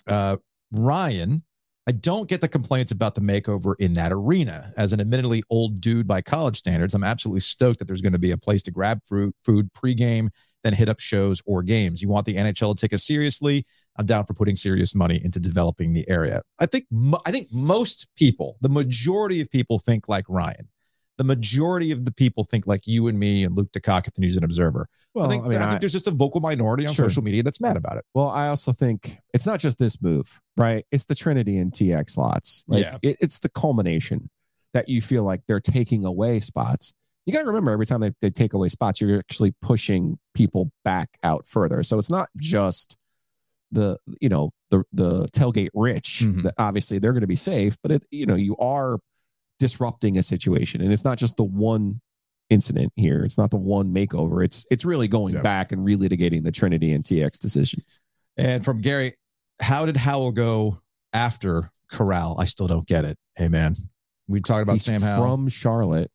Uh, Ryan, I don't get the complaints about the makeover in that arena. As an admittedly old dude by college standards, I'm absolutely stoked that there's going to be a place to grab fruit, food pregame, then hit up shows or games. You want the NHL to take us seriously? I'm down for putting serious money into developing the area. I think I think most people, the majority of people, think like Ryan. The majority of the people think like you and me and Luke DeCock at the News and Observer. Well, I think I, think there's just a vocal minority on Sure. social media that's mad about it. Well, I also think it's not just this move, right? It's the Trinity and TX slots. Like Yeah. it, it's the culmination that you feel like they're taking away spots. You got to remember every time they, they take away spots, you're actually pushing people back out further. So it's not just the, you know, the, the tailgate rich Mhm. that obviously they're going to be safe, but it, you know, you are disrupting a situation and it's not just the one incident here. It's not the one makeover. It's, it's really going Yeah. back and relitigating the Trinity and TX decisions. And from Gary, how did Howell go after Corral? I still don't get it. Hey man, we talked about He's Sam Howell. from Charlotte.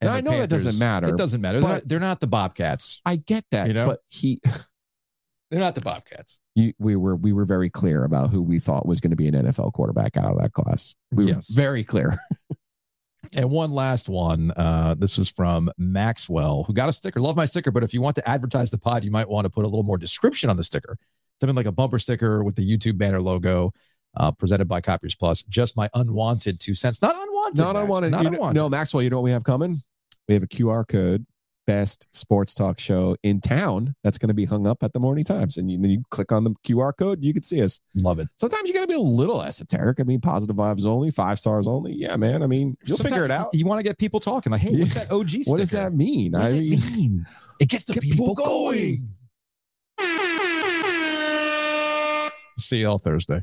and I know that doesn't matter, It doesn't matter. They're not, they're not the Bobcats. I get that, You know? but he, [laughs] They're not the Bobcats. you, we were we were very clear about who we thought was going to be an NFL quarterback out of that class. We Yes. were very clear. [laughs] And one last one. Uh, this is from Maxwell, who got a sticker. Love my sticker, but if you want to advertise the pod, you might want to put a little more description on the sticker. Something like a bumper sticker with the YouTube banner logo, uh, presented by Copiers Plus. Just my unwanted two cents. Not unwanted. Not Max. unwanted. Not You know- unwanted. no, Maxwell. You know what we have coming? We have a QR code. Best sports talk show in town. That's going to be hung up at the Morning Times, and you, then you click on the QR code. You can see us. Love it. Sometimes you got to be a little esoteric. I mean, positive vibes only, five stars only. Yeah, man. I mean, you'll Sometimes figure it out. You want to get people talking. Like, hey, what's that OG sticker? [laughs] What does that mean? What does I it mean, mean? It gets the Get people, people going. See you all Thursday.